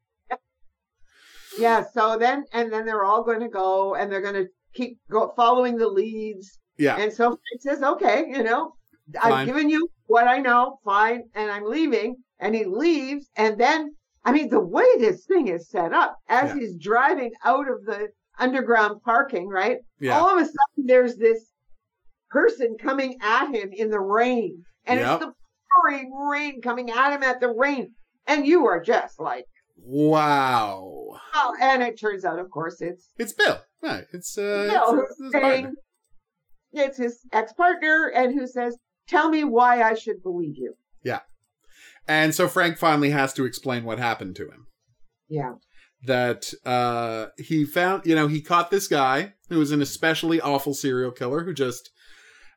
Yeah. So then, and then they're all going to go and they're going to keep go, following the leads. yeah, And so it says, okay, you know, Fine. I've given you what I know, fine, and I'm leaving. And he leaves. And then, I mean, the way this thing is set up, as Yeah. he's driving out of the underground parking, right? yeah, All of a sudden, there's this person coming at him in the rain. And Yep. it's the pouring rain coming at him at the rain. And you are just like, wow, oh, and it turns out, of course, it's it's Bill. Right, it's uh, Bill it's, who's it's his saying, it's his ex-partner and who says, tell me why I should believe you. Yeah. And so Frank finally has to explain what happened to him. Yeah. that uh he found you know he caught this guy who was an especially awful serial killer who just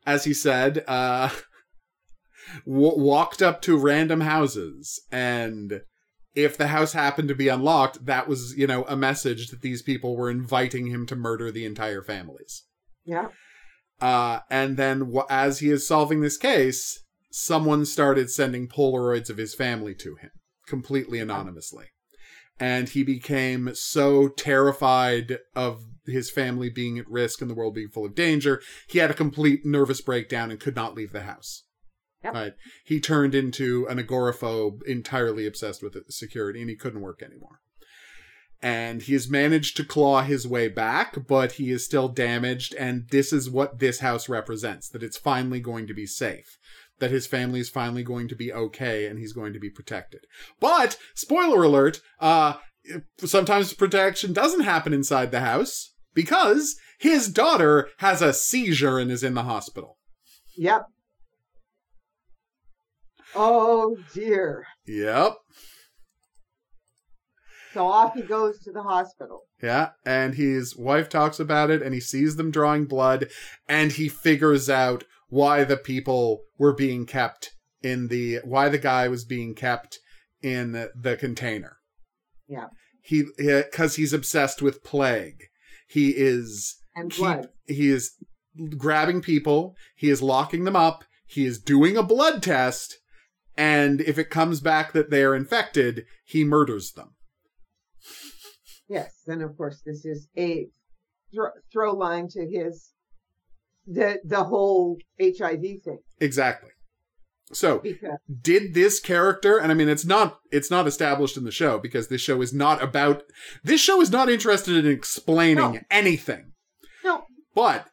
as he said uh [laughs] w- walked up to random houses and if the house happened to be unlocked, that was, you know, a message that these people were inviting him to murder the entire families. Yeah. Uh, and then w- as he is solving this case, someone started sending Polaroids of his family to him, completely anonymously. And he became so terrified of his family being at risk and the world being full of danger, he had a complete nervous breakdown and could not leave the house. Yep. Right. He turned into an agoraphobe, entirely obsessed with security, and he couldn't work anymore. And he has managed to claw his way back, but he is still damaged, and this is what this house represents that it's finally going to be safe. That his family is finally going to be okay and he's going to be protected. But, spoiler alert, uh, sometimes protection doesn't happen inside the house because his daughter has a seizure and is in the hospital. Yep. Oh dear. Yep. So off he goes to the hospital. Yeah, and his wife talks about it, and he sees them drawing blood, and he figures out why the people were being kept in the why the guy was being kept in the container. Yeah. He because he's obsessed with plague. He is And keep- blood. he is grabbing people. He is locking them up. He is doing a blood test, and if it comes back that they are infected, he murders them. Yes. And of course, this is a throw, throw line to his the the whole HIV thing Exactly. So, did this character and i mean it's not it's not established in the show because this show is not about this show is not interested in explaining No. anything. No, but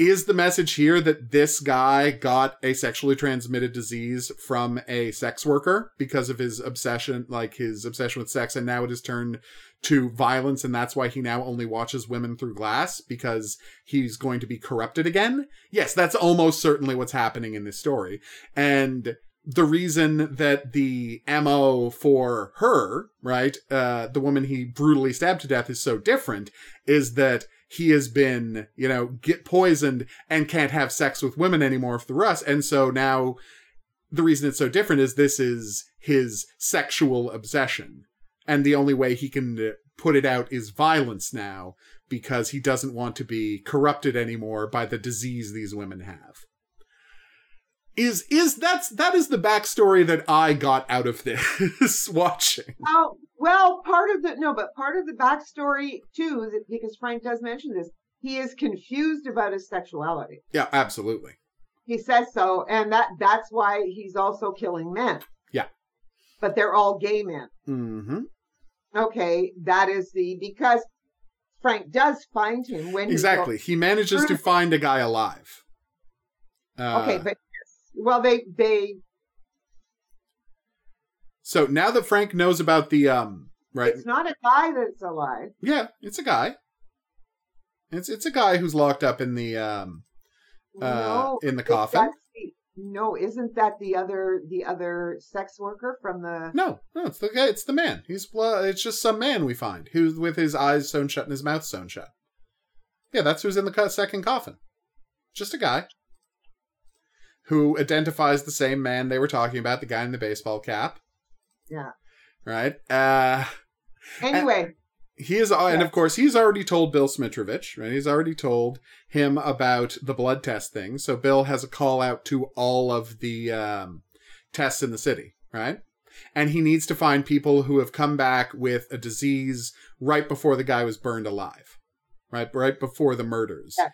is the message here that this guy got a sexually transmitted disease from a sex worker because of his obsession like his obsession with sex and now it has turned to violence and that's why he now only watches women through glass because he's going to be corrupted again? Yes that's almost certainly what's happening in this story. And the reason that the mo for her right uh the woman he brutally stabbed to death is so different is that he has been you know get poisoned and can't have sex with women anymore for the rest and so now the reason it's so different is this is his sexual obsession. And the only way he can put it out is violence now because he doesn't want to be corrupted anymore by the disease these women have. Is is that's that is the backstory that i got out of this [laughs] watching well, part of the no, but part of the backstory too, is that- because Frank does mention this, he is confused about his sexuality. yeah absolutely He says so, and that that's why he's also killing men. Yeah. But they're all gay men. mm-hmm Okay, that is the because Frank does find him when he exactly he manages to find a guy alive uh, okay, but well, they they so now that frank knows about the um right it's not a guy that's alive. yeah it's a guy it's it's a guy who's locked up in the um uh no, in the coffin the- no, isn't that the other the other sex worker from the? No, no, it's the guy. It's the man. He's well, it's just some man we find who's with his eyes sewn shut and his mouth sewn shut. Yeah, that's who's in the second coffin. Just a guy who identifies the same man they were talking about, the guy in the baseball cap. Yeah. Right. Uh, Anyway, he is, and of course, he's already told Bill Smitrovich, right? He's already told him about the blood test thing. So Bill has a call out to all of the um, tests in the city, right? And he needs to find people who have come back with a disease right before the guy was burned alive, right? Right before the murders, Yeah.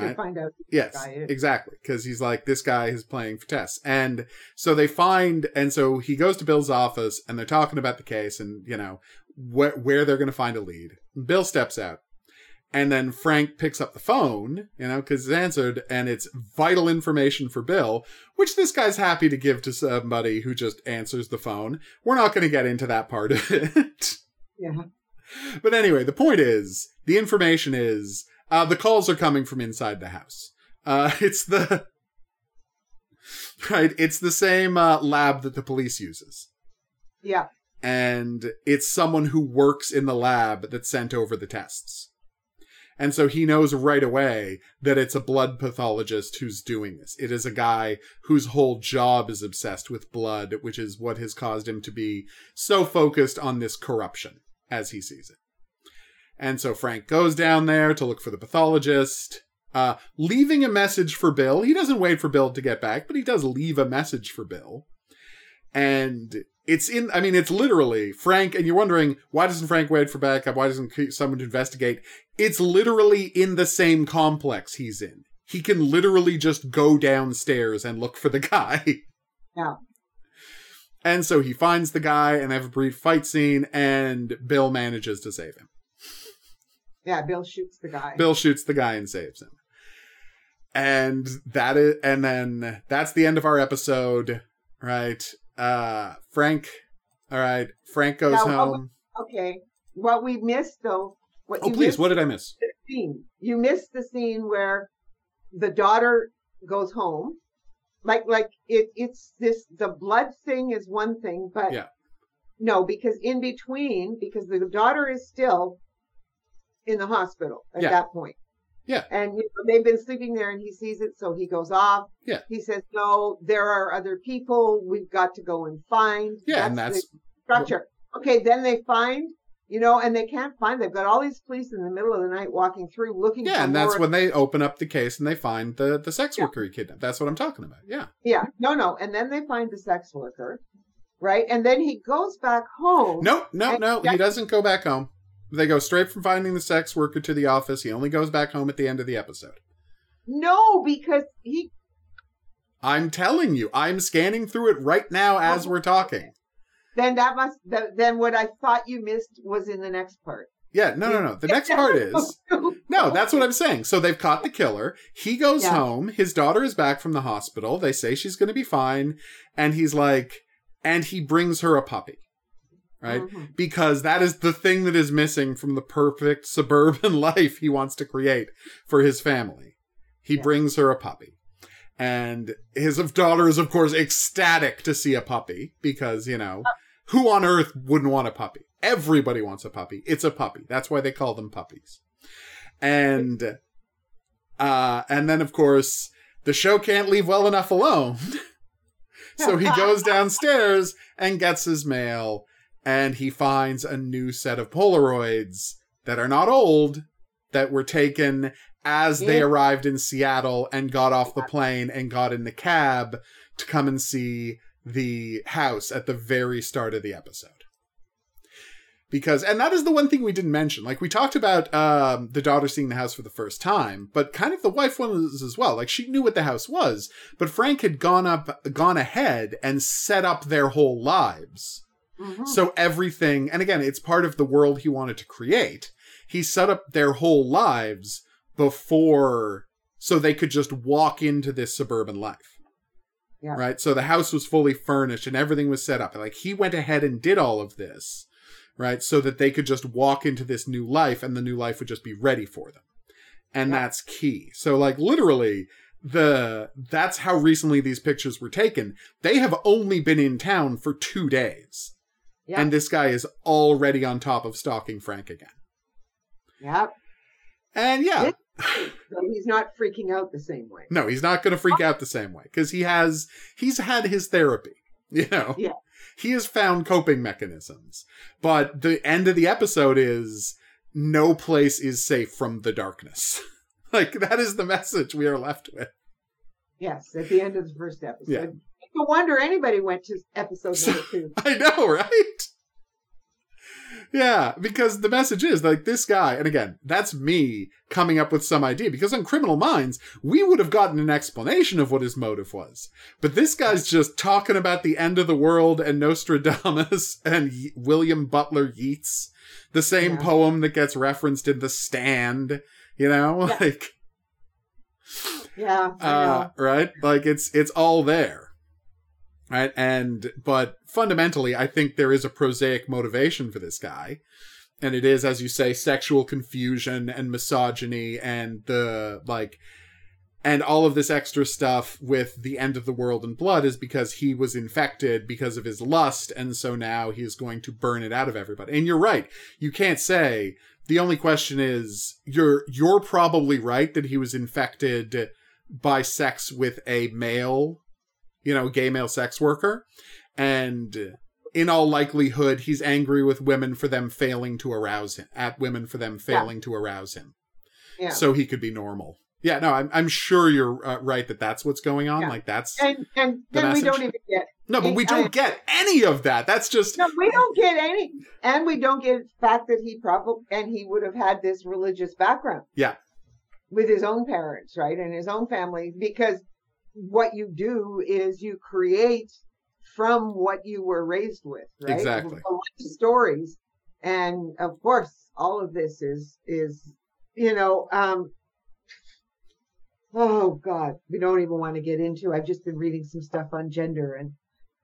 To right? find out. Yes, guy is. exactly. Because he's like, this guy is playing for Tess. And so they find, and so he goes to Bill's office and they're talking about the case and, you know, wh- where they're going to find a lead. Bill steps out. And then Frank picks up the phone, you know, because it's answered and it's vital information for Bill, which this guy's happy to give to somebody who just answers the phone. We're not going to get into that part of it. Yeah. But anyway, the point is, the information is, uh, the calls are coming from inside the house. Uh, [laughs] it's the, [laughs] right, it's the same, uh, lab that the police uses. Yeah. And it's someone who works in the lab that sent over the tests. And so he knows right away that it's a blood pathologist who's doing this. It is a guy whose whole job is obsessed with blood, which is what has caused him to be so focused on this corruption as he sees it. And so Frank goes down there to look for the pathologist, uh, leaving a message for Bill. He doesn't wait for Bill to get back, but he does leave a message for Bill. And it's in, I mean, it's literally Frank, and you're wondering, why doesn't Frank wait for backup? Why doesn't someone investigate? It's literally in the same complex he's in. He can literally just go downstairs and look for the [laughs] guy. Yeah. And so he finds the guy and they have a brief fight scene, and Bill manages to save him. Yeah, Bill shoots the guy. Bill shoots the guy and saves him. And that is and then that's the end of our episode, right? Uh Frank all right, Frank goes Now, home. okay. What we missed though, what Oh you please, missed what did I miss? scene. You missed the scene where the daughter goes home. Like like it it's this the blood thing is one thing, but Yeah. no, because in between, because the daughter is still in the hospital at Yeah. that point. Yeah. And you know, they've been sleeping there and he sees it, so he goes off. Yeah. He says, No, there are other people we've got to go and find. Yeah, and that's structure. Okay, then they find, you know, and they can't find. They've got all these police in the middle of the night walking through looking. yeah, and that's more- when they open up the case and they find the the sex Yeah. worker he kidnapped. That's what I'm talking about. Yeah. Yeah, no, no, and then they find the sex worker, right? And then he goes back home. No, no, no. He doesn't go back home. They go straight from finding the sex worker to the office. He only goes back home at the end of the episode. no, because he. I'm telling you, I'm scanning through it right now as we're talking. Then that must. Then what I thought you missed was in the next part. Yeah, no, no, no. The next part [laughs] is no. That's what I'm saying. So they've caught the killer. He goes Yeah. home. His daughter is back from the hospital. They say she's going to be fine, and he's like, and he brings her a puppy, right? Mhm. because that is the thing that is missing from the perfect suburban [laughs] life he wants to create for his family. He Yeah. brings her a puppy. And his daughter is, of course, ecstatic to see a puppy because, you know, who on earth wouldn't want a puppy? Everybody wants a puppy. It's a puppy. That's why they call them puppies. And, uh, and then, of course, the show can't leave well enough alone. [laughs] so he goes downstairs and gets his mail and he finds a new set of Polaroids that are not old, that were taken as they arrived in Seattle and got off the plane and got in the cab to come and see the house at the very start of the episode. Because, and that is the one thing we didn't mention. Like, we talked about um, the daughter seeing the house for the first time, but kind of the wife was as well. Like, she knew what the house was, but Frank had gone up, gone ahead and set up their whole lives. Mhm. So everything, and again, it's part of the world he wanted to create. He set up their whole lives before, so they could just walk into this suburban life. Yeah. Right? So the house was fully furnished and everything was set up. Like he went ahead and did all of this, right? So that they could just walk into this new life and the new life would just be ready for them. And Yeah. that's key. So like literally, the that's how recently these pictures were taken. They have only been in town for two days. Yeah. And this guy is already on top of stalking Frank again. Yep. And yeah, So he's not freaking out the same way. no, he's not going to freak out the same way because he has he's had his therapy. [laughs] You know, Yeah. he has found coping mechanisms. But the end of the episode is no place is safe from the darkness. [laughs] like that is the message we are left with. Yes, at the end of the first episode. Yeah. No wonder anybody went to episode [laughs] number two. I know, right? Yeah, because the message is like this guy, and again, that's me coming up with some idea. Because on Criminal Minds, we would have gotten an explanation of what his motive was. But this guy's just talking about the end of the world and Nostradamus [laughs] and William Butler Yeats, the same Yeah. poem that gets referenced in The Stand, you know? Yeah. [laughs] Like, Yeah, uh, know. right? Like it's it's all there, right? And but fundamentally, I think there is a prosaic motivation for this guy, and it is, as you say, sexual confusion and misogyny and the like, and all of this extra stuff with the end of the world and blood is because he was infected because of his lust, and so now he is going to burn it out of everybody. And you're right, you can't say The only question is, you're you're probably right that he was infected by sex with a male, you know, gay male sex worker, and in all likelihood, he's angry with women for them failing to arouse him, at women for them failing to arouse him, Yeah. so he could be normal. Yeah, no, I'm I'm sure you're uh, right that that's what's going on. Yeah. Like that's and and The then we don't even get no, but we don't get any of that. That's just no, we don't get any, and we don't get the fact that he probably and he would have had this religious background. Yeah. with his own parents, right, and his own family, because what you do is you create from what you were raised with, right? Exactly. Stories, and of course, all of this is is you know um oh god we don't even want to get into i've just been reading some stuff on gender and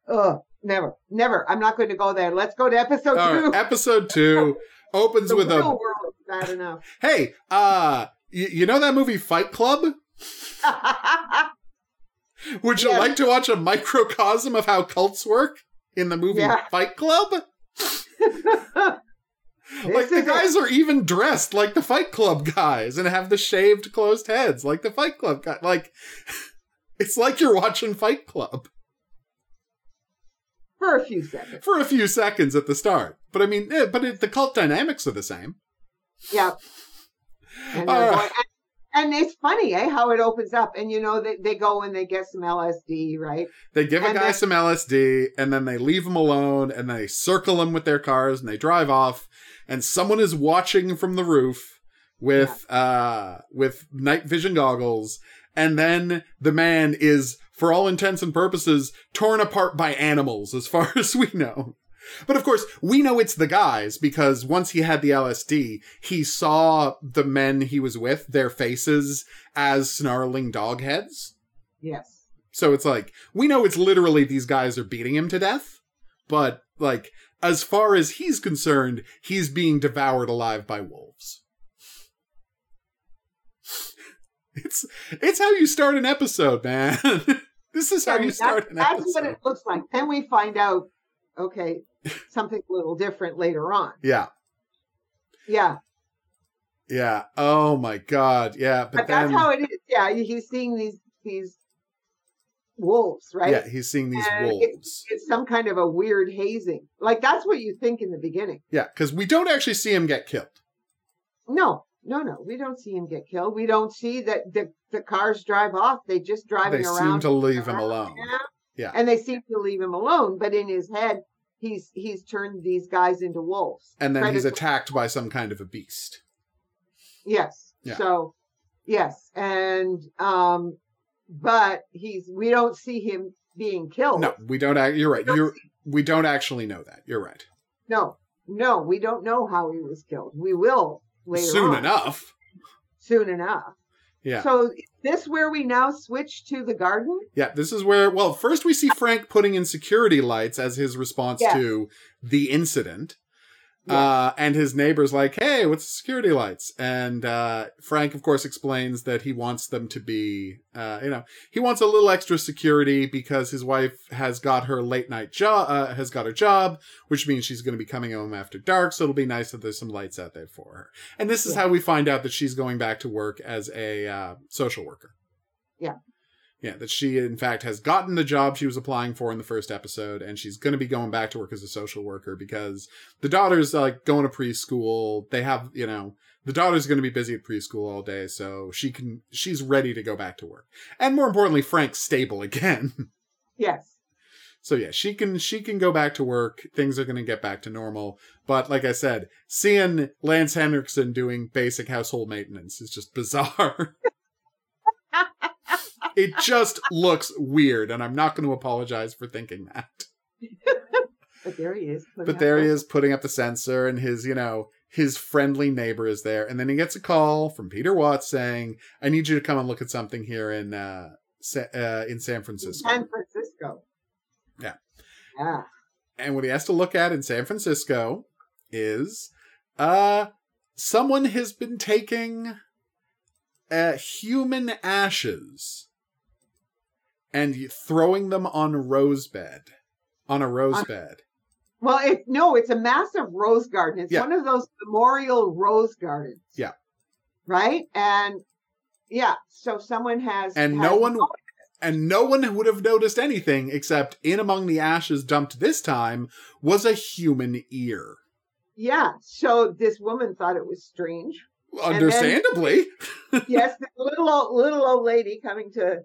oh never never i'm not going to go there let's go to episode All two right, episode two [laughs] opens the with real a world bad enough hey, uh, y- you know that movie Fight Club? [laughs] Would you Yes. like to watch a microcosm of how cults work in the movie Yeah. Fight Club? [laughs] like the guys are even dressed like the Fight Club guys and have the shaved closed heads like the Fight Club guy. Like [laughs] it's like you're watching Fight Club for a few seconds for a few seconds at the start. But I mean, eh, but it, the cult dynamics are the same. yeah and, All going- and, it's funny eh how it opens up and you know they, they go and they get some lsd right They give a And guy then- some LSD and then they leave him alone and they circle him with their cars and they drive off and someone is watching from the roof with uh with night vision goggles and then the man is for all intents and purposes torn apart by animals as far [laughs] as we know. But of course, we know it's the guys because once he had the LSD, he saw the men he was with, their faces as snarling dog heads. yes So it's like, we know it's literally these guys are beating him to death, but like, as far as he's concerned, he's being devoured alive by wolves. [laughs] It's it's how you start an episode, man. [laughs] this is how you start an episode. that's what it looks like then we find out okay something a little different later on Yeah, yeah yeah. Oh my god, yeah. But, but, then, that's how it is yeah he's seeing these these wolves right yeah, he's seeing these And wolves. it's some kind of a weird hazing like that's what you think in the beginning Yeah, because we don't actually see him get killed. no no no we don't see him get killed we don't see that the, the cars drive off they just driving They around They seem to leave him alone. yeah. Yeah. and they seem to leave him alone but in his head he's he's turned these guys into wolves And then he's attacked by some kind of a beast. Yes. Yeah. So, yes, and um, but he's we don't see him being killed. No, we don't. Act, you're right. don't You're we don't actually know that. You're right. no, no, we don't know how he was killed. We will later Soon on, enough. Soon enough. Yeah. So this where we now switch to the garden? Yeah, this is where, well, first we see Frank putting in security lights as his response to the incident. Yes. Uh, and his neighbor's like, hey, what's the security lights? And uh, Frank, of course, explains that he wants them to be, uh, you know, he wants a little extra security because his wife has got her late night job, uh, has got her job, which means she's going to be coming home after dark. So it'll be nice that there's some lights out there for her. And this is Yeah. how we find out that she's going back to work as a uh, social worker. Yeah. Yeah, that she in fact has gotten the job she was applying for in the first episode, and she's going to be going back to work as a social worker because the daughter's uh, like going to preschool. They have, you know, the daughter's going to be busy at preschool all day, so she can, she's ready to go back to work. And more importantly, Frank's stable [laughs] again. Yes. so yeah, she can, she can go back to work. Things are going to get back to normal. But like I said, seeing Lance Henriksen doing basic household maintenance is just bizarre. [laughs] it just looks weird, and I'm not going to apologize for thinking that. But there he is. But there he is putting up the sensor, and his, you know, his friendly neighbor is there. And then he gets a call from Peter Watts saying, I need you to come and look at something here in, uh, Sa- uh, in San Francisco. San Francisco. Yeah. Yeah. And what he has to look at in San Francisco is, uh, someone has been taking, uh, human ashes and throwing them on a rose bed. On a rose On- bed. Well, it no, it's a massive rose garden. It's Yeah. one of those memorial rose gardens. Yeah. Right? And yeah, so someone has And has- no one and no one would have noticed anything except in among the ashes dumped this time was a human ear. Yeah. So this woman thought it was strange. then- Understandably, [laughs] yes, the little old little old lady coming to,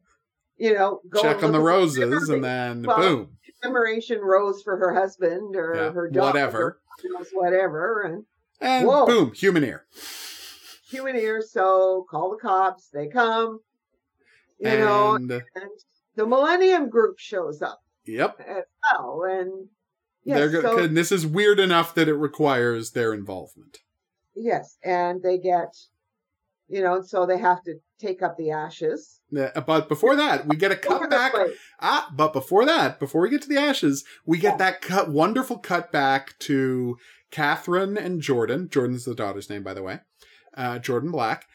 you know, go check on the roses and then Well, boom, commemoration rose for her husband or Yeah, her daughter, whatever. or whatever, and and Whoa. boom, human ear. human ear. So call the cops. They come. You know, and and the Millennium Group shows up yep, as well, and yes, they're go- so, and this is weird enough that it requires their involvement. yes, and they get, you know, and so they have to take up the ashes. Uh, But before that, we get a [laughs] Over cut back. Ah, but before that, before we get to the ashes, we get that cut, wonderful cut back to Catherine and Jordan. Jordan's the daughter's name, by the way. Uh, Jordan Black.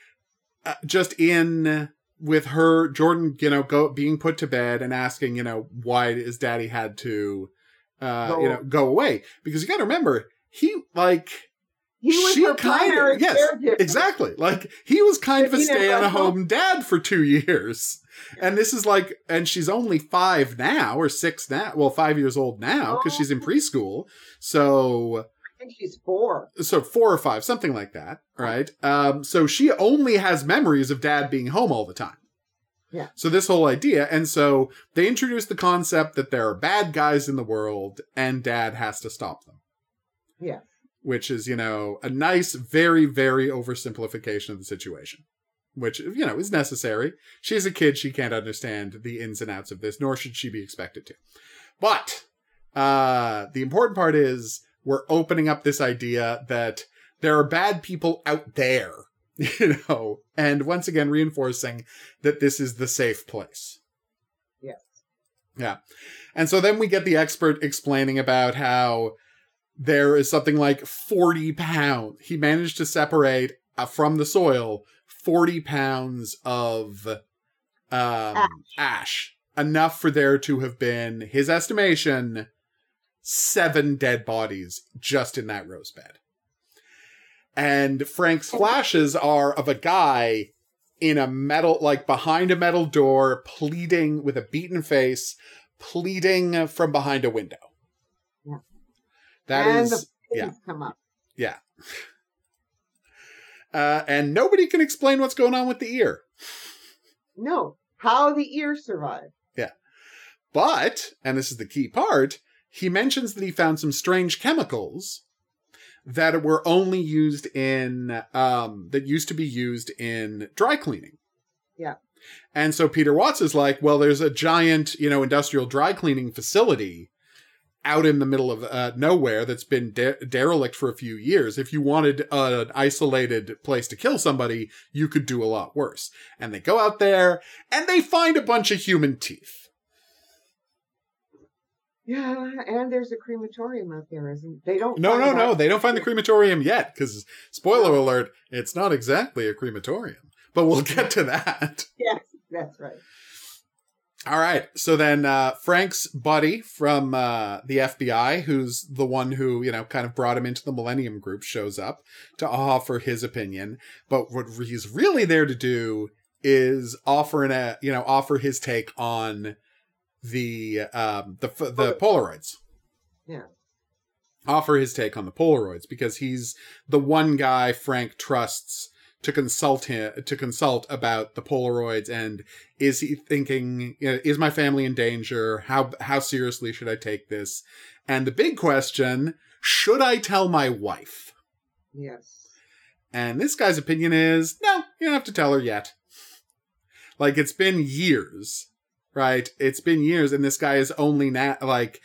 Uh, just in with her, Jordan, you know, go being put to bed and asking, you know, why is daddy had to, uh, Go. you know, go away because you got to remember he like He was she her primary of yes caregiver. exactly like he was kind of a stay at home dad for two years and this is like and she's only five now or six now well five years old now because she's in Oh. preschool so I think she's four. so four or five something like that right um so she only has memories of dad being home all the time Yeah. so this whole idea and so they introduce the concept that there are bad guys in the world and dad has to stop them Yeah. Which is, you know, a nice, very, very oversimplification of the situation, which, you know, is necessary. She's a kid. She can't understand the ins and outs of this, nor should she be expected to. But uh, the important part is we're opening up this idea that there are bad people out there, [laughs] you know, and once again reinforcing that this is the safe place. Yes. Yeah. And so then we get the expert explaining about how there is something like 40 pounds. He managed to separate uh, from the soil 40 pounds of um, ash. Ash. Enough for there to have been, his estimation, seven dead bodies just in that rose bed. And Frank's flashes are of a guy in a metal, like behind a metal door, pleading with a beaten face, pleading from behind a window. That and is, the yeah. come up. yeah. Uh, and nobody can explain what's going on with the ear. No, how the ear survived. Yeah. But, and this is the key part, he mentions that he found some strange chemicals that were only used in, um, that used to be used in dry cleaning. Yeah. And so Peter Watts is like, well, there's a giant, you know, industrial dry cleaning facility out in the middle of uh, nowhere that's been de- derelict for a few years. If you wanted uh, an isolated place to kill somebody, you could do a lot worse. And they go out there and they find a bunch of human teeth. Yeah, and there's a crematorium out there, isn't they? Don't. No, no, no. They don't find the crematorium yet because, spoiler alert, it's not exactly a crematorium. But we'll get to that. [laughs] Yes, that's right. All right. So then uh, Frank's buddy from uh, the FBI, who's the one who, you know, kind of brought him into the Millennium Group, shows up to offer his opinion. But what he's really there to do is offer an, uh, you know, offer his take on the um, the the Polaroids. Yeah. Offer his take on the Polaroids because he's the one guy Frank trusts to consult him to consult about the Polaroids and is he thinking you know, is my family in danger? How how seriously should i take this? And the big question should i tell my wife? Yes. and this guy's opinion is no you don't have to tell her yet. Like it's been years right? It's been years and this guy is only now like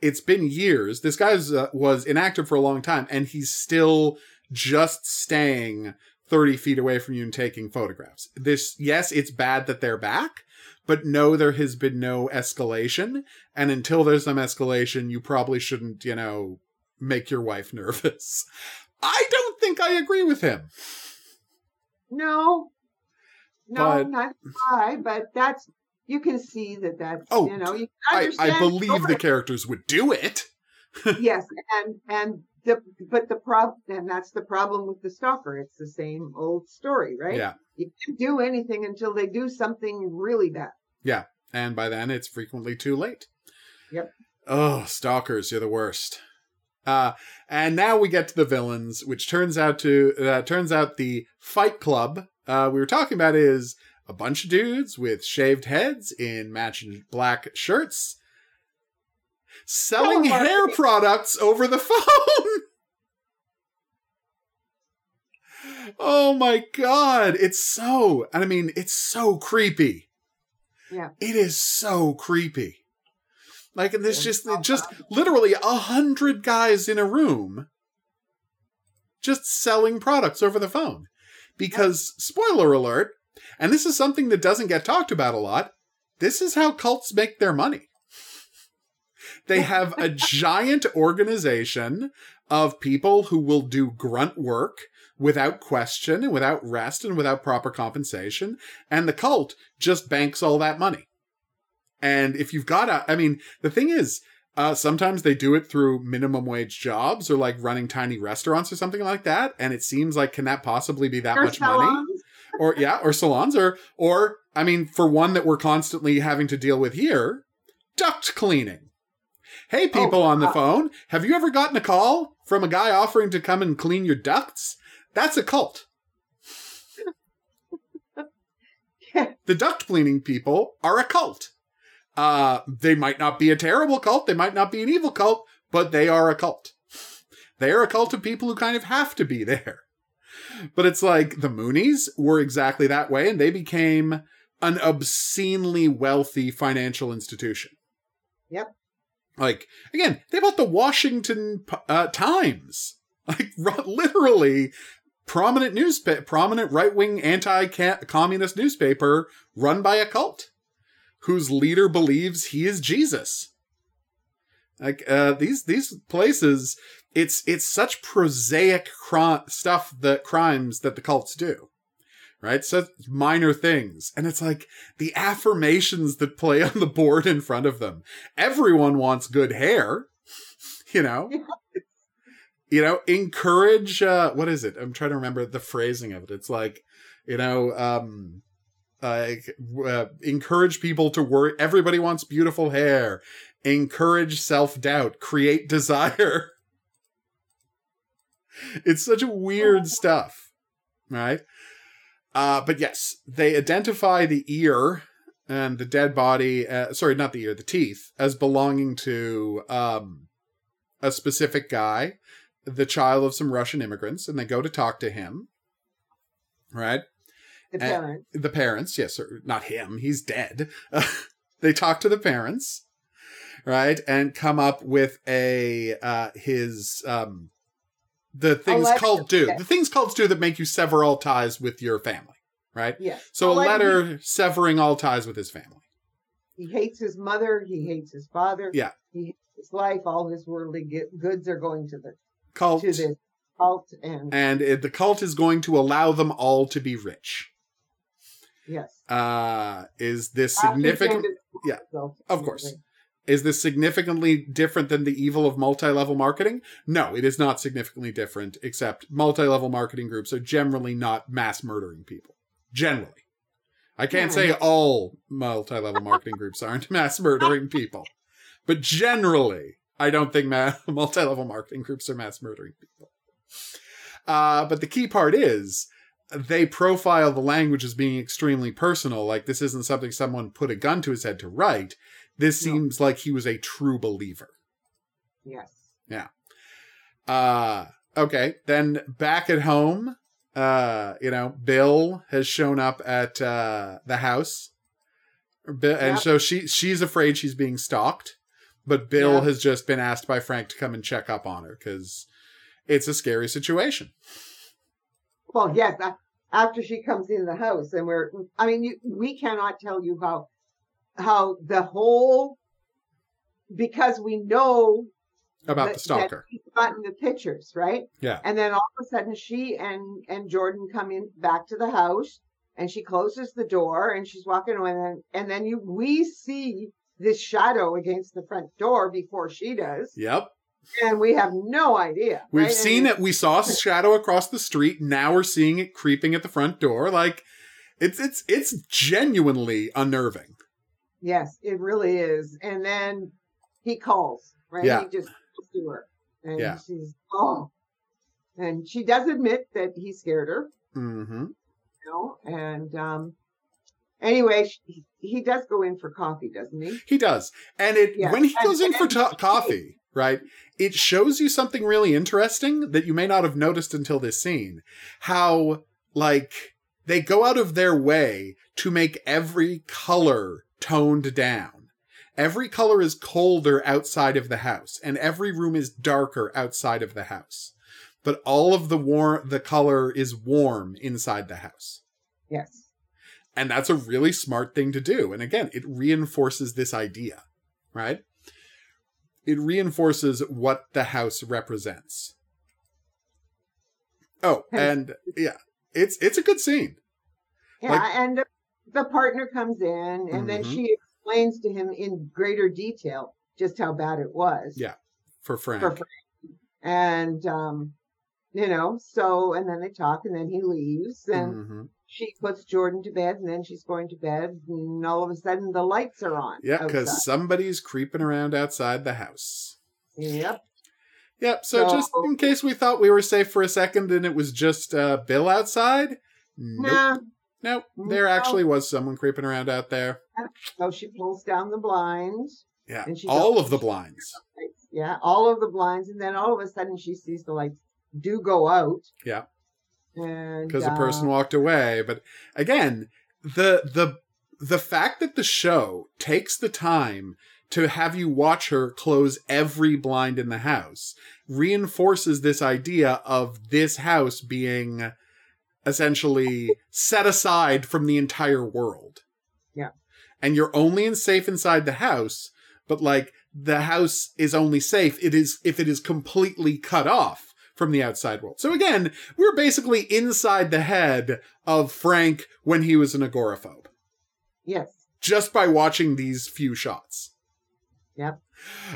it's been years. This guy uh, was inactive for a long time and he's still just staying 30 feet away from you and taking photographs. This, yes, it's bad that they're back, but no, there has been no escalation. And until there's some escalation, you probably shouldn't, you know, make your wife [laughs] nervous. I don't think I agree with him. No. No, But- not I. But that's you can see that that's Oh, you know you I, I believe the characters would do it. [laughs] yes, and and the but the problem and that's the problem with the stalker. It's the same old story, right? Yeah. You can't do anything until they do something really bad. Yeah. And by then it's frequently too late. Yep. Oh, stalkers, you're the worst. Uh, and now we get to the villains, which turns out to uh, turns out the Fight Club uh, we were talking about is a bunch of dudes with shaved heads in matching black shirts selling hair products over the [laughs] phone. Oh my god, it's so I mean, it's so creepy. Yeah. It is so creepy. Like and there's just oh just literally a hundred guys in a room just selling products over the phone. Because spoiler alert, and this is something that doesn't get talked about a lot, this is how cults make their money. They have a giant organization of people who will do grunt work without question and without rest and without proper compensation. And the cult just banks all that money. And if you've got a, I mean, the thing is, uh, sometimes they do it through minimum wage jobs or like running tiny restaurants or something like that. And it seems like, can that possibly be that Or much money? or yeah, or salons, or or I mean, for one that we're constantly having to deal with here, duct cleaning. Hey, people Oh, on the uh, phone, have you ever gotten a call from a guy offering to come and clean your ducts? That's a cult. [laughs] the duct cleaning people are a cult. Uh, they might not be a terrible cult, they might not be an evil cult, but they are a cult. They are a cult of people who kind of have to be there. But it's like the Moonies were exactly that way, and they became an obscenely wealthy financial institution. Yep. Like, again, they bought the Washington uh, Times. Like, [laughs] literally, prominent newspaper, prominent right wing anti communist newspaper run by a cult whose leader believes he is Jesus. Like, uh, these, these places, it's, it's such prosaic cri- stuff that crimes that the cults do right? Such minor things. And it's like the affirmations that play [laughs] on the board in front of them. Everyone wants good hair, [laughs] you know? [laughs] you know, encourage, uh, what is it? I'm trying to remember the phrasing of it. It's like, you know, um, like, uh, encourage people to worry. Everybody wants beautiful hair. Encourage self doubt. Create desire. [laughs] it's such a weird stuff, right? Uh, but yes, they identify the ear and the dead body, uh, sorry, not the ear, the teeth, as belonging to um, a specific guy, the child of some Russian immigrants, and they go to talk to him, right? The parents. The parents, yes, or not him, he's dead. [laughs] they talk to the parents, right? And come up with a, uh, his, um, the things letter, cults do. yeah. The things called do that make you sever all ties with your family, right? Yeah. So a Like, letter severing all ties with his family. He hates his mother. He hates his father. Yeah. He hates his life. All his worldly goods are going to the Cult. to this cult. And And it, the cult is going to allow them all to be rich. yes, Uh, is this significant? Yeah, of course. Is this significantly different than the evil of multi-level marketing? No, it is not significantly different, except multi-level marketing groups are generally not mass murdering people. Generally. I can't say all multi-level marketing groups aren't [laughs] mass murdering people. But generally, I don't think ma- [laughs] multi-level marketing groups are mass murdering people. Uh, but the key part is they profile the language as being extremely personal. Like this isn't something someone put a gun to his head to write. This No. seems like he was a true believer. Yes. Yeah. Uh okay. Then back at home, uh, you know, Bill has shown up at uh the house. And Yep. so she she's afraid she's being stalked, but Bill Yeah. has just been asked by Frank to come and check up on her because it's a scary situation. Well, yes. After she comes in the house, and we're, I mean, you, we cannot tell you how, how the whole, because we know About that- the stalker. he's gotten the pictures, right? Yeah. And then all of a sudden, she and and Jordan come in back to the house, and she closes the door, and she's walking away, and then, and then you we see this shadow against the front door before she does, Yep. and we have no idea. We've right? seen And it. We saw a shadow across the street. Now we're seeing it creeping at the front door. Like it's it's it's genuinely unnerving. Yes, it really is. And then he calls, right? Yeah. He just calls to her. And Yeah. she's, oh. And she does admit that he scared her, Mm-hmm. you know. And um, anyway, she, he does go in for coffee, doesn't he? He does, and it Yeah. when he And- goes in for to- coffee, right? It shows you something really interesting that you may not have noticed until this scene. How like they go out of their way to make every color toned down. Every color is colder outside of the house, and every room is darker outside of the house. But all of the warm, the color is warm inside the house. Yes. And that's a really smart thing to do. And again, it reinforces this idea, right? It reinforces what the house represents. Oh, and yeah, it's it's a good scene. Yeah. Like- and the, the partner comes in, and then Mhm. she explains to him in greater detail just how bad it was. Yeah, For Frank. For Frank. And, um, you know, so, and then they talk, and then he leaves, and Mhm. She puts Jordan to bed, and then she's going to bed, and all of a sudden the lights are on. Yeah, because somebody's creeping around outside the house. Yep. Yep. So, So- just in case we thought we were safe for a second and it was just uh, Bill outside, nope. Nah. Nope. There No. actually was someone creeping around out there. So she pulls down the blinds. Yeah. And she All of the blinds. Yeah, all of the blinds, and then all of a sudden she sees the lights do go out. Yeah. Because a uh, person walked away. But again, the the the fact that the show takes the time to have you watch her close every blind in the house reinforces this idea of this house being essentially set aside from the entire world. Yeah. And you're only in safe inside the house, but like the house is only safe it is if it is completely cut off from the outside world. So again, we're basically inside the head of Frank when he was an agoraphobe Yes. just by watching these few shots. Yep.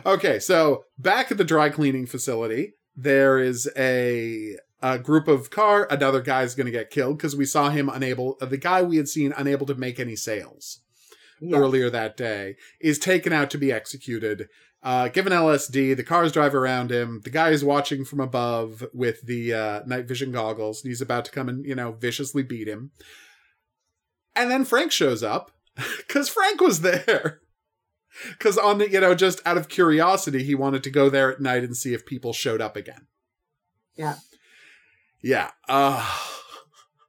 Okay, so back at the dry cleaning facility, there is a, a group of car. Another guy's going to get killed because we saw him unable. The guy we had seen unable to make any sales yes. earlier that day is taken out to be executed. Uh, given LSD, the cars drive around him. The guy is watching from above with the uh, night vision goggles, and he's about to come and you know viciously beat him. And then Frank shows up [laughs] because Frank was there. [laughs] Because on the you know just out of curiosity, he wanted to go there at night and see if people showed up again. Yeah. Yeah. Uh,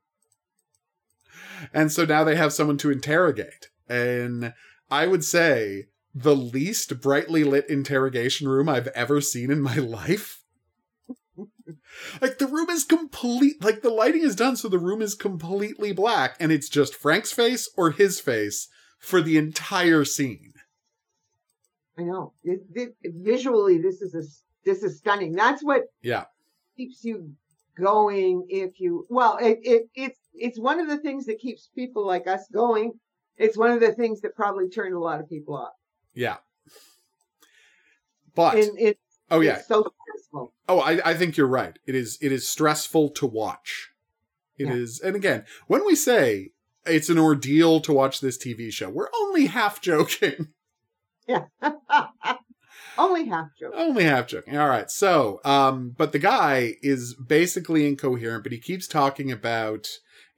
[laughs] and so now they have someone to interrogate. And I would say the least brightly lit interrogation room I've ever seen in my [laughs] life. like the room is complete like the lighting is done so the room is completely black and it's just Frank's face or his face for the entire scene. I know. It, it, visually, this is a this is stunning. That's what Yeah. keeps you going. If you well, it, it it's it's one of the things that keeps people like us going. It's one of the things that probably turned a lot of people off. Yeah. But And it, oh yeah. so stressful. Oh, I, I think you're right. It is it is stressful to watch. It is, Yeah. and again, when we say it's an ordeal to watch this TV show, we're only half joking. Yeah. [laughs] Only half joke. only half joking. All right. So, um, but the guy is basically incoherent, but he keeps talking about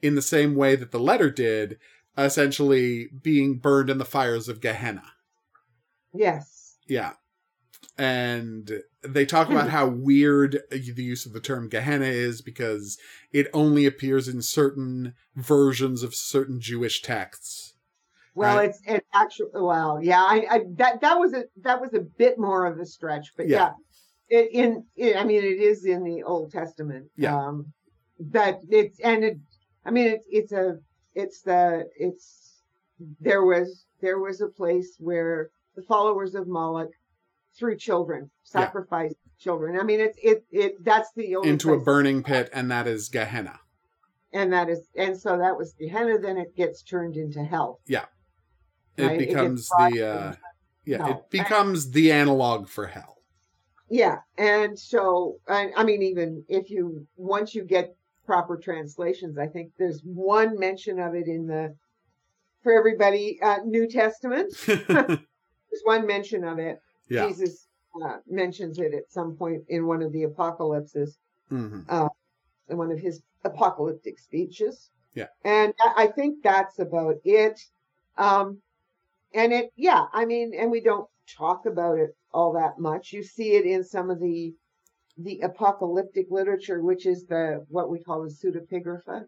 in the same way that the letter did, essentially being burned in the fires of Gehenna. Yes. Yeah. And they talk about how weird the use of the term Gehenna is because it only appears in certain versions of certain Jewish texts. Well, Right. it's it's actually well, yeah. I, I that that was a that was a bit more of a stretch, but Yeah. yeah, it, in it, I mean, it is in the Old Testament. Yeah. Um, that it's and it. I mean, it's it's a it's the it's there was there was a place where the followers of Moloch threw children, Yeah. children. I mean, it's it it that's the only into a burning pit, and that is Gehenna. and that is and so that was Gehenna. Then it gets turned into hell. It Right, it becomes brought the uh, yeah, hell. it becomes the analog for hell. yeah, and so I, I mean, even if you once you get proper translations, I think there's one mention of it in the for everybody uh, New Testament. [laughs] [laughs] There's one mention of it. yeah. Jesus uh, mentions it at some point in one of the apocalypses, hmm in one of his apocalyptic speeches. Yeah. And I I think that's about it. Um, and it, yeah, I mean, and we don't talk about it all that much. You see it in some of the the apocalyptic literature, which is the what we call the pseudepigrapha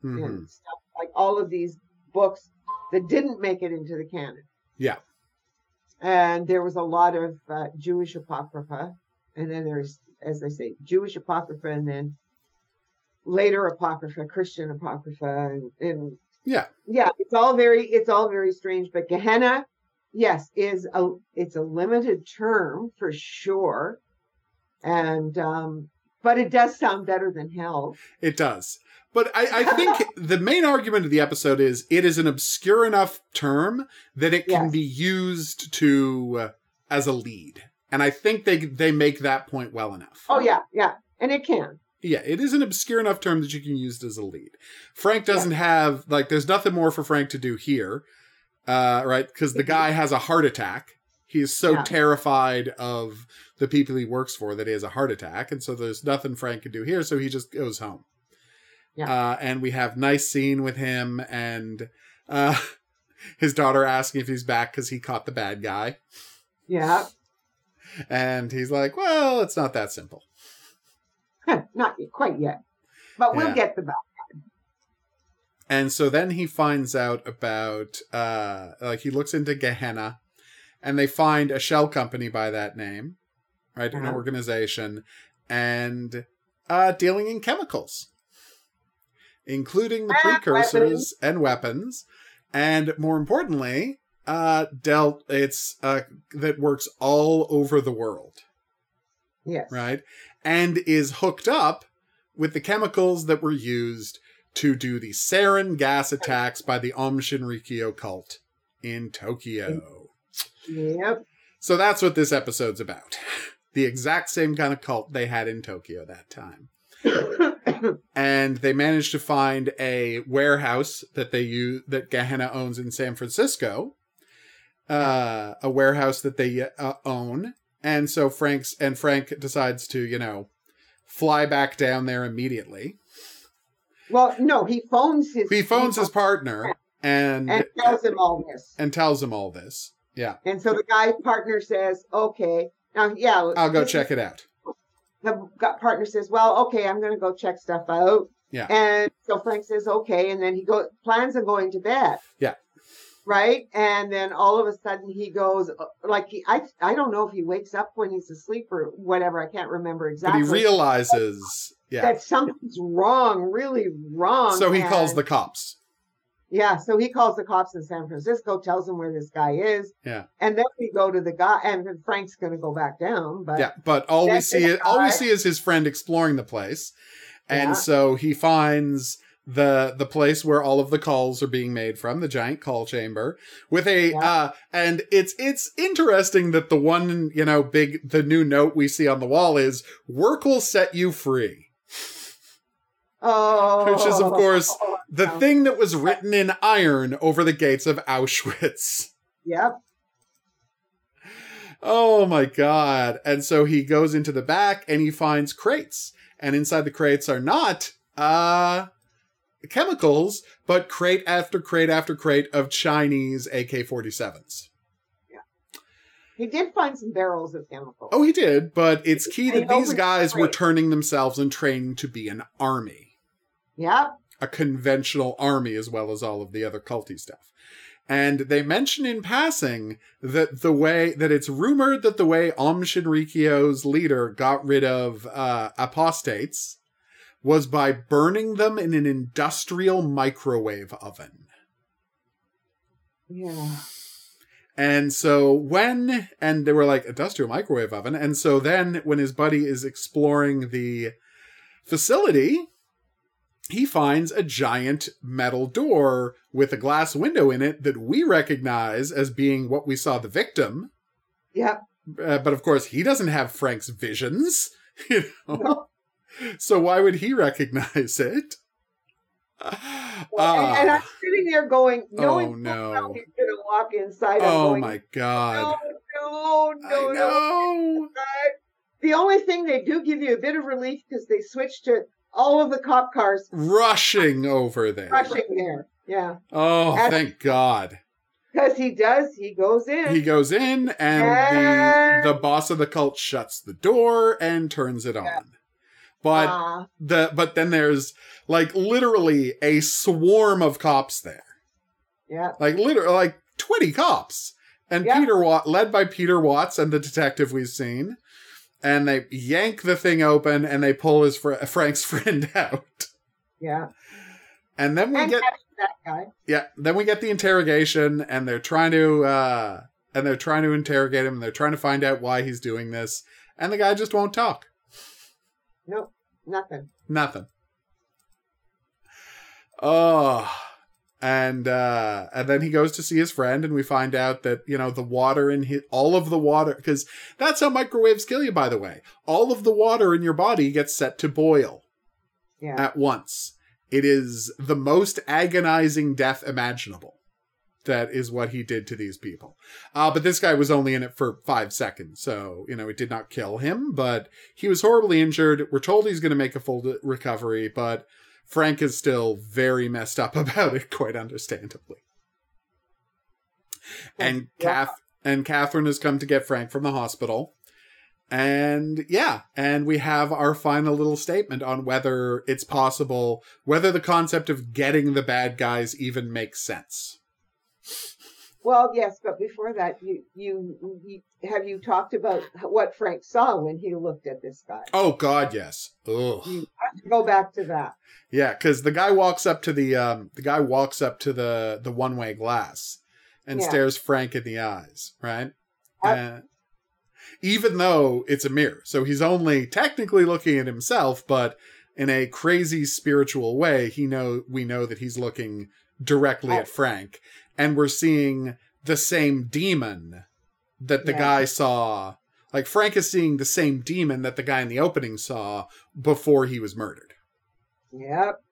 hmm and stuff like all of these books that didn't make it into the canon. Yeah. And there was a lot of uh, Jewish apocrypha, and then there's, as I say, Jewish apocrypha, and then later apocrypha, Christian apocrypha, and, and Yeah. yeah, it's all very, it's all very strange. But Gehenna, yes, is a, it's a limited term for sure, and um, but it does sound better than hell. It does. But I, I think [laughs] the main argument of the episode is it is an obscure enough term that it can Yes. be used to uh, as a lead. And I think they they make that point well enough. Oh yeah, yeah, and it can. Yeah, it is an obscure enough term that you can use it as a lead. Frank doesn't have like there's nothing more for Frank to do here. Uh right, because the guy has a heart attack. He is so Yeah. terrified of the people he works for that he has a heart attack, and so there's nothing Frank can do here, so he just goes home. Yeah. Uh, and we have nice scene with him and uh, [laughs] his daughter asking if he's back because he caught the bad guy, Yeah, and he's like, "Well, it's not that simple." not quite yet, but we'll Yeah. get the back. And so then he finds out about uh like he looks into Gehenna and they find a shell company by that name, right? An Uh-huh. organization and uh dealing in chemicals. Including the Ah, precursors and weapons. And more importantly, uh dealt it's uh that works all over the world Yes. right? And is hooked up with the chemicals that were used to do the sarin gas attacks by the Aum Shinrikyo cult in Tokyo. Yep. So that's what this episode's about. [laughs] The exact same kind of cult they had in Tokyo that time. [laughs] [laughs] And they managed to find a warehouse that they use that Gehenna owns in San Francisco. Uh, a warehouse that they uh, own. And so Frank's and Frank decides to, you know, fly back down there immediately. well, no, he phones his. He phones his partner and and tells him all this. and tells him all this. Yeah, And so the guy partner says, "Okay, now, yeah, I'll go check is- it out. The gu- partner says, "Well, okay, I'm going to go check stuff out." Yeah. And so Frank says, "Okay," and then he go plans on going to bed. Yeah. Right, and then all of a sudden he goes like he I I don't know if he wakes up when he's asleep or whatever. I can't remember exactly. But he realizes, yeah. that something's wrong, really wrong. So he calls the cops. Yeah, so he calls the cops in San Francisco, tells them where this guy is. Yeah. And then we go to the guy, and Frank's going to go back down. But Yeah, but all we see it, all we see is his friend exploring the place, and Yeah. so he finds the the place where all of the calls are being made from the giant call chamber with a Yeah. uh and it's it's interesting that the one you know big the new note we see on the wall is work will set you free oh, which is of course the thing that was written in iron over the gates of Auschwitz Yep. Oh my god. And so he goes into the back and he finds crates. And inside the crates are not uh chemicals, but crate after crate after crate of Chinese AK-47s. He did find some barrels of chemicals. Oh, he did, but it's key that these guys were turning themselves and training to be an army. Yep. a conventional army as well as all of the other culty stuff. And they mention in passing that the way that it's rumored that the way Aum Shinrikyo's leader got rid of uh, apostates was by burning them in an industrial microwave oven. Yeah. And so when, and they were like, industrial microwave oven. And so then when his buddy is exploring the facility, he finds a giant metal door with a glass window in it that we recognize as being what we saw the victim, Yep. Uh, but of course, he doesn't have Frank's visions. [laughs] You know, No. so why would he recognize it? and, and I'm Ah, sitting there going, knowing Oh, no. well he's going to walk inside. Oh going, my god! No, no, no, no. The only thing they do give you a bit of relief because they switched to all of the cop cars Rushing over there. rushing there. Yeah, Oh, As- thank God. because he does. He goes in. He goes in, and Yeah. the the boss of the cult shuts the door and turns it on. But Ah, the but then there's like literally a swarm of cops there, yeah, like literally like twenty cops, and Yeah. Peter Watt, led by Peter Watts and the detective we've seen, and they yank the thing open and they pull his fr- Frank's [laughs] friend out, yeah. and then we And get that guy. Yeah, then we get the interrogation, and they're trying to uh and they're trying to interrogate him, and they're trying to find out why he's doing this, and the guy just won't talk. Nope, nothing. Nothing. Oh, and uh and then he goes to see his friend, and we find out that you know the water in his all of the water because that's how microwaves kill you. By the way, all of the water in your body gets set to boil Yeah, at once. It is the most agonizing death imaginable. That is what he did to these people. Uh, but this guy was only in it for five seconds, so, you know, it did not kill him, but he was horribly injured. We're told he's going to make a full recovery, but Frank is still very messed up [laughs] about it, quite understandably. And Kath and Catherine has come to get Frank from the hospital. And yeah, and we have our final little statement on whether it's possible, whether the concept of getting the bad guys even makes sense. Well, yes, but before that, you, you you have you talked about what Frank saw when he looked at this guy? Oh God, yes. Ugh. You have to go back to that. Yeah, because the guy walks up to the um the guy walks up to the the one way glass and Yeah. stares Frank in the eyes, right? Uh, Uh, even though it's a mirror, so he's only technically looking at himself, but in a crazy spiritual way, he know we know that he's looking directly Uh, at Frank, and we're seeing the same demon that the Yeah. guy saw. Like Frank is seeing the same demon that the guy in the opening saw before he was murdered. Yep.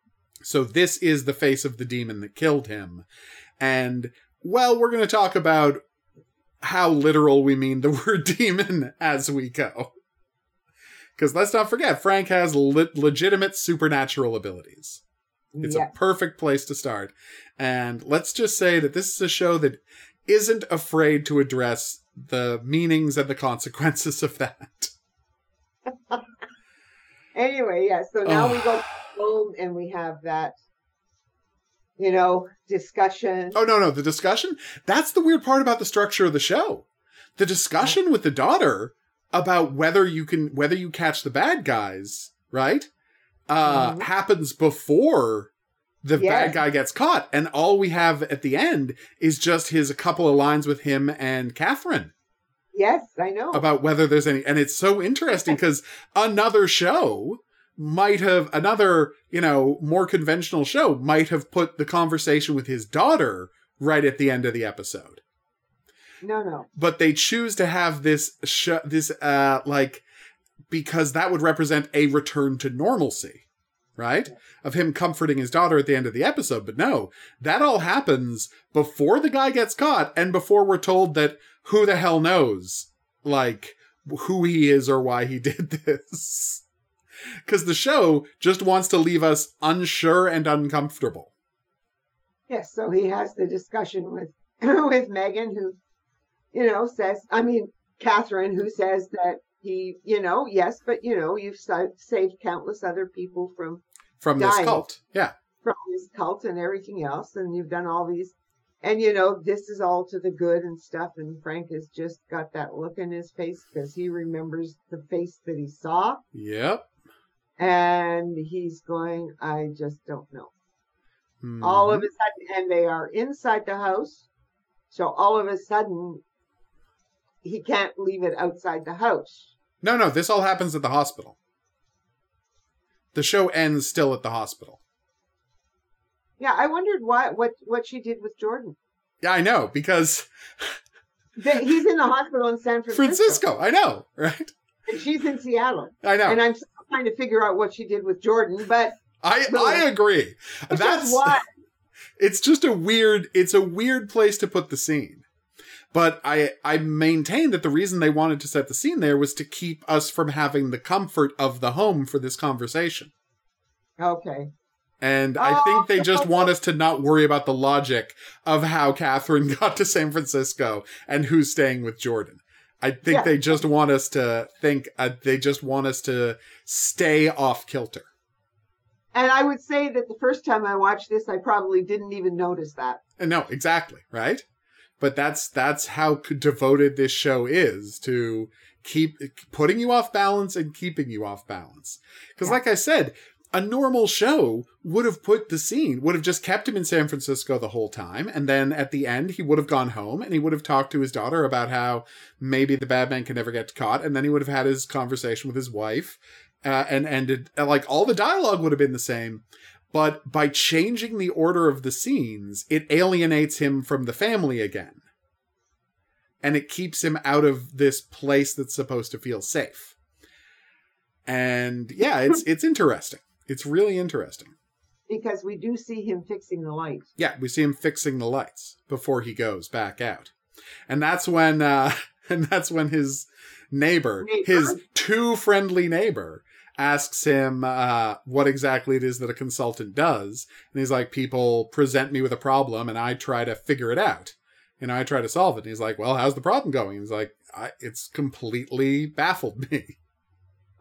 So this is the face of the demon that killed him. And well, we're going to talk about how literal we mean the [laughs] word demon as we go. Because let's not forget, Frank has le- legitimate supernatural abilities. It's yeah. a perfect place to start. And let's just say that this is a show that isn't afraid to address the meanings and the consequences of that. [laughs] Anyway, yeah. So now we go home and we have that, you know, discussion. Oh no, no, the discussion. That's the weird part about the structure of the show. The discussion with the daughter about whether you can whether you catch the bad guys, right? Uh Mhm. happens before the Yes. bad guy gets caught. And all we have at the end is just his a couple of lines with him and Catherine Yes, I know. about whether there's any and it's so interesting [laughs] because another show might have another you know more conventional show might have put the conversation with his daughter right at the end of the episode no, no. but they choose to have this sh- this uh like because that would represent a return to normalcy right of him comforting his daughter at the end of the episode but no that all happens before the guy gets caught and before we're told that who the hell knows like who he is or why he [laughs] did this because the show just wants to leave us unsure and uncomfortable Yes. So he has the discussion with [clears throat] with Megan, who, you know, says, I mean, Catherine, who says that he, you know, yes, but you know, you've saved countless other people from from this cult yeah from this cult and everything else, and you've done all these, and you know, this is all to the good and stuff. And Frank has just got that look in his face because he remembers the face that he saw, yep and he's going, I just don't know. all of Mhm. a sudden, and they are inside the house. So all of a sudden, he can't leave it outside the house. No, no, this all happens at the hospital. The show ends still at the hospital. Yeah, I wondered why what what she did with Jordan. Yeah, I know, because [laughs] he's in the hospital in San Francisco, Francisco. I know, right? and she's in Seattle. I know. And I'm still trying to figure out what she did with Jordan, but I Really? I agree. That's why. [laughs] it's just a weird it's a weird place to put the scene. But I I maintain that the reason they wanted to set the scene there was to keep us from having the comfort of the home for this conversation. Okay. And I Oh, think they just want us to not worry about the logic of how Catherine [laughs] got to San Francisco and who's staying with Jordan. I think Yeah. they just want us to think, uh, they just want us to stay off kilter. And I would say that the first time I watched this, I probably didn't even notice that. And no, exactly, right? But that's that's how devoted this show is to keep putting you off balance and keeping you off balance. Because, Yeah. like I said, a normal show would have put the scene, would have just kept him in San Francisco the whole time, and then at the end he would have gone home and he would have talked to his daughter about how maybe the bad man can never get caught, and then he would have had his conversation with his wife, uh, and ended like all the dialogue would have been the same. But by changing the order of the scenes, it alienates him from the family again. And it keeps him out of this place that's supposed to feel safe. And yeah, it's [laughs] it's interesting. It's really interesting. because we do see him fixing the lights. Yeah, we see him fixing the lights before he goes back out. And that's when uh [laughs] and that's when his neighbor, Neighbor? his too friendly neighbor asks him uh what exactly it is that a consultant does. And he's like people present me with a problem and I try to figure it out. Know, I try to solve it. And he's like, "Well, how's the problem going?" He's like, I, "It's completely baffled me." [laughs]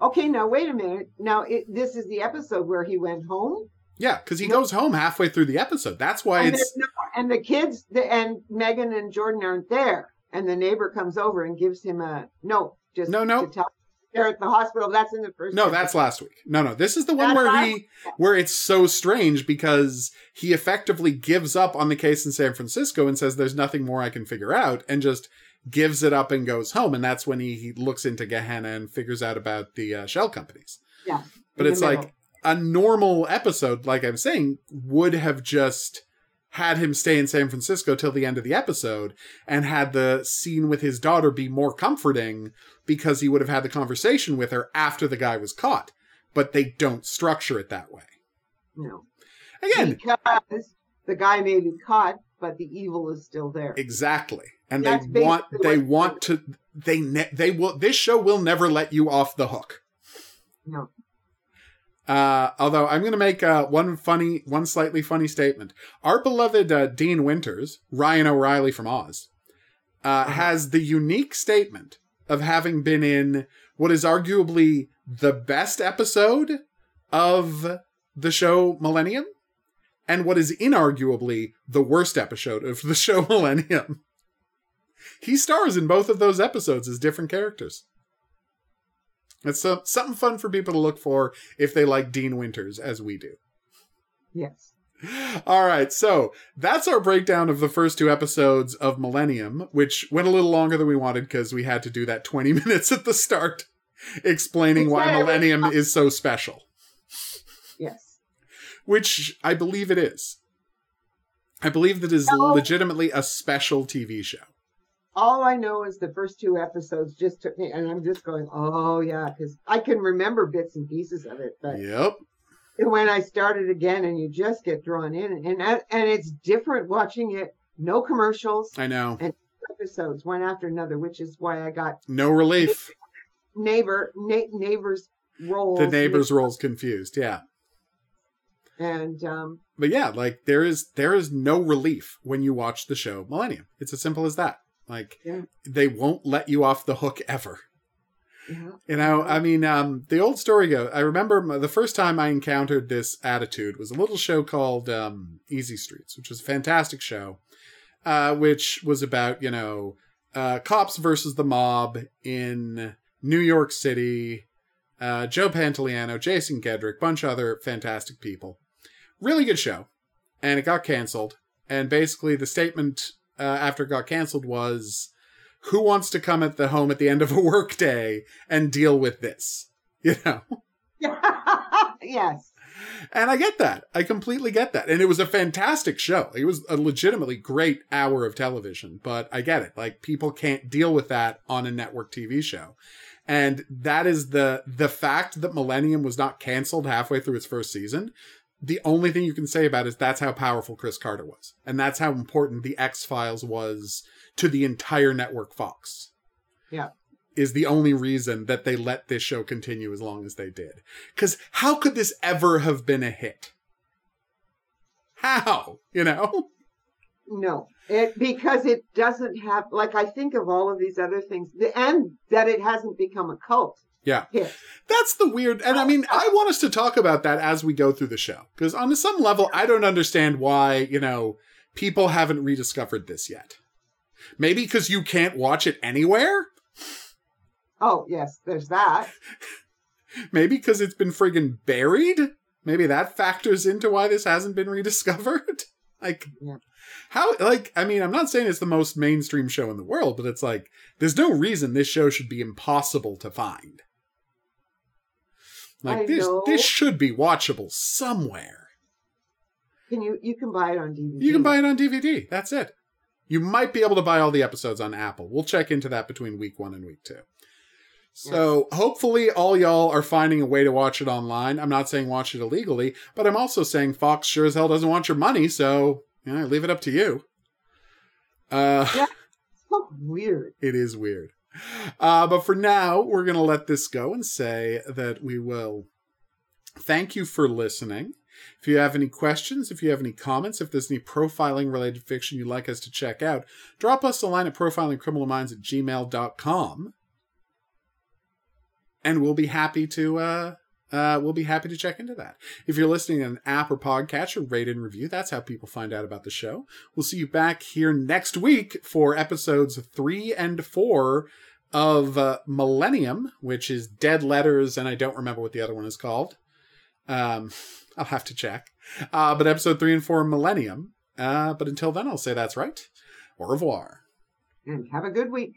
Okay, now wait a minute. Now it, this is the episode where he went home, Yeah, cuz he No. goes home halfway through the episode. That's why and, it's no- and the kids the, and Megan and Jordan aren't there, and the neighbor comes over and gives him a note. Just No, no. To tell, they're at the hospital. That's in the first. No, episode. that's last week. No, no, this is the one That's where he where it's so strange because he effectively gives up on the case in San Francisco and says there's nothing more I can figure out and just gives it up and goes home and that's when he, he looks into Gehenna and figures out about the uh, shell companies. Yeah, But it's like a normal episode like I'm saying would have just had him stay in San Francisco till the end of the episode and had the scene with his daughter be more comforting because he would have had the conversation with her after the guy was caught. But they don't structure it that way. no, Again, because the guy may be caught, but the evil is still there. exactly. And That's they want they want to they ne- they will this show will never let you off the hook. No, Uh, although I'm going to make uh, one funny, one slightly funny statement. Our beloved uh, Dean Winters, Ryan O'Reily from Oz, uh, has the unique statement of having been in what is arguably the best episode of the show Millennium, and what is inarguably the worst episode of the [laughs] show Millennium. He stars in both of those episodes as different characters. It's uh, something fun for people to look for if they like Dean Winters, as we do. yes, All right, so that's our breakdown of the first two episodes of Millennium, which went a little longer than we wanted because we had to do that 20 [laughs] minutes at the start explaining why Millennium is so special, yes. which I believe it is. I believe that is legitimately a special TV show. All I know is the first two episodes just took me, and I'm just going, oh yeah, because I can remember bits and pieces of it, but Yep. when I started again, and you just get drawn in, and and it's different watching it. No commercials, I know. And episodes one after another, which is why I got No relief. neighbor na- neighbors roles. The neighbors' roles confused. Yeah. and um, But yeah, like there is there is no relief when you watch the show Millennium. It's as simple as that. Like Yeah. they won't let you off the hook ever. yeah, You know, I mean, um, the old story goes. I remember the first time I encountered this attitude was a little show called um, EZ Streets, which was a fantastic show, uh, which was about you know uh, cops versus the mob in New York City. Uh, Joe Pantoliano, Jason Gedrick, bunch of other fantastic people. Really good show, and it got canceled. And basically, the statement uh, after it got canceled was who wants to come at the home at the end of a [laughs] work day and deal with this you know [laughs] yes, And I get that. I completely get that. And it was a fantastic show. It was a legitimately great hour of television, but I get it. Like people can't deal with that on a network TV show. And that is the the fact that Millennium was not canceled halfway through its first season. The only thing you can say about it is that's how powerful Chris Carter was. And that's how important the X-Files was to the entire network Fox. Yeah is the only reason that they let this show continue as long as they did. Because how could this ever have been a hit? How? You know? No, it because it doesn't have like I think of all of these other things, and that it hasn't become a cult. Yeah. Hit. That's the weird. And I oh, mean, oh. I want us to talk about that as we go through the show. Because on some level, I don't understand why, you know, people haven't rediscovered this yet. Maybe because you can't watch it anywhere? Oh, yes, there's that. [laughs] Maybe because it's been friggin' buried? Maybe that factors into why this hasn't been [laughs] rediscovered? like, yeah. how, like, I mean, I'm not saying it's the most mainstream show in the world, but it's like, there's no reason this show should be impossible to find. Like, I this, know. this should be watchable somewhere. Can you, you can buy it on DVD. You can buy it on DVD. That's it. You might be able to buy all the episodes on Apple. We'll check into that between week one and week two. So hopefully all y'all are finding a way to watch it online. I'm not saying watch it illegally, but I'm also saying Fox sure as hell doesn't want your money, so you know, leave it up to you. Uh yeah. So weird. [laughs] It is weird. Uh, but for now, we're gonna let this go and say that we will thank you for listening. If you have any questions, if you have any comments, if there's any profiling related fiction you'd like us to check out, drop us a line at profilingcriminalminds at gmail.com and we'll be happy to uh, uh, we'll be happy to check into that. If you're listening on an app or podcatcher, rate and review. That's how people find out about the show. We'll see you back here next week for episodes three and four of uh, Millennium, which is Dead Letters, and I don't remember what the other one is called. Um, [laughs] I'll have to check. Uh, but episode three and four, Millennium. Uh, but until then, I'll say that's right. Au revoir. And have a good week.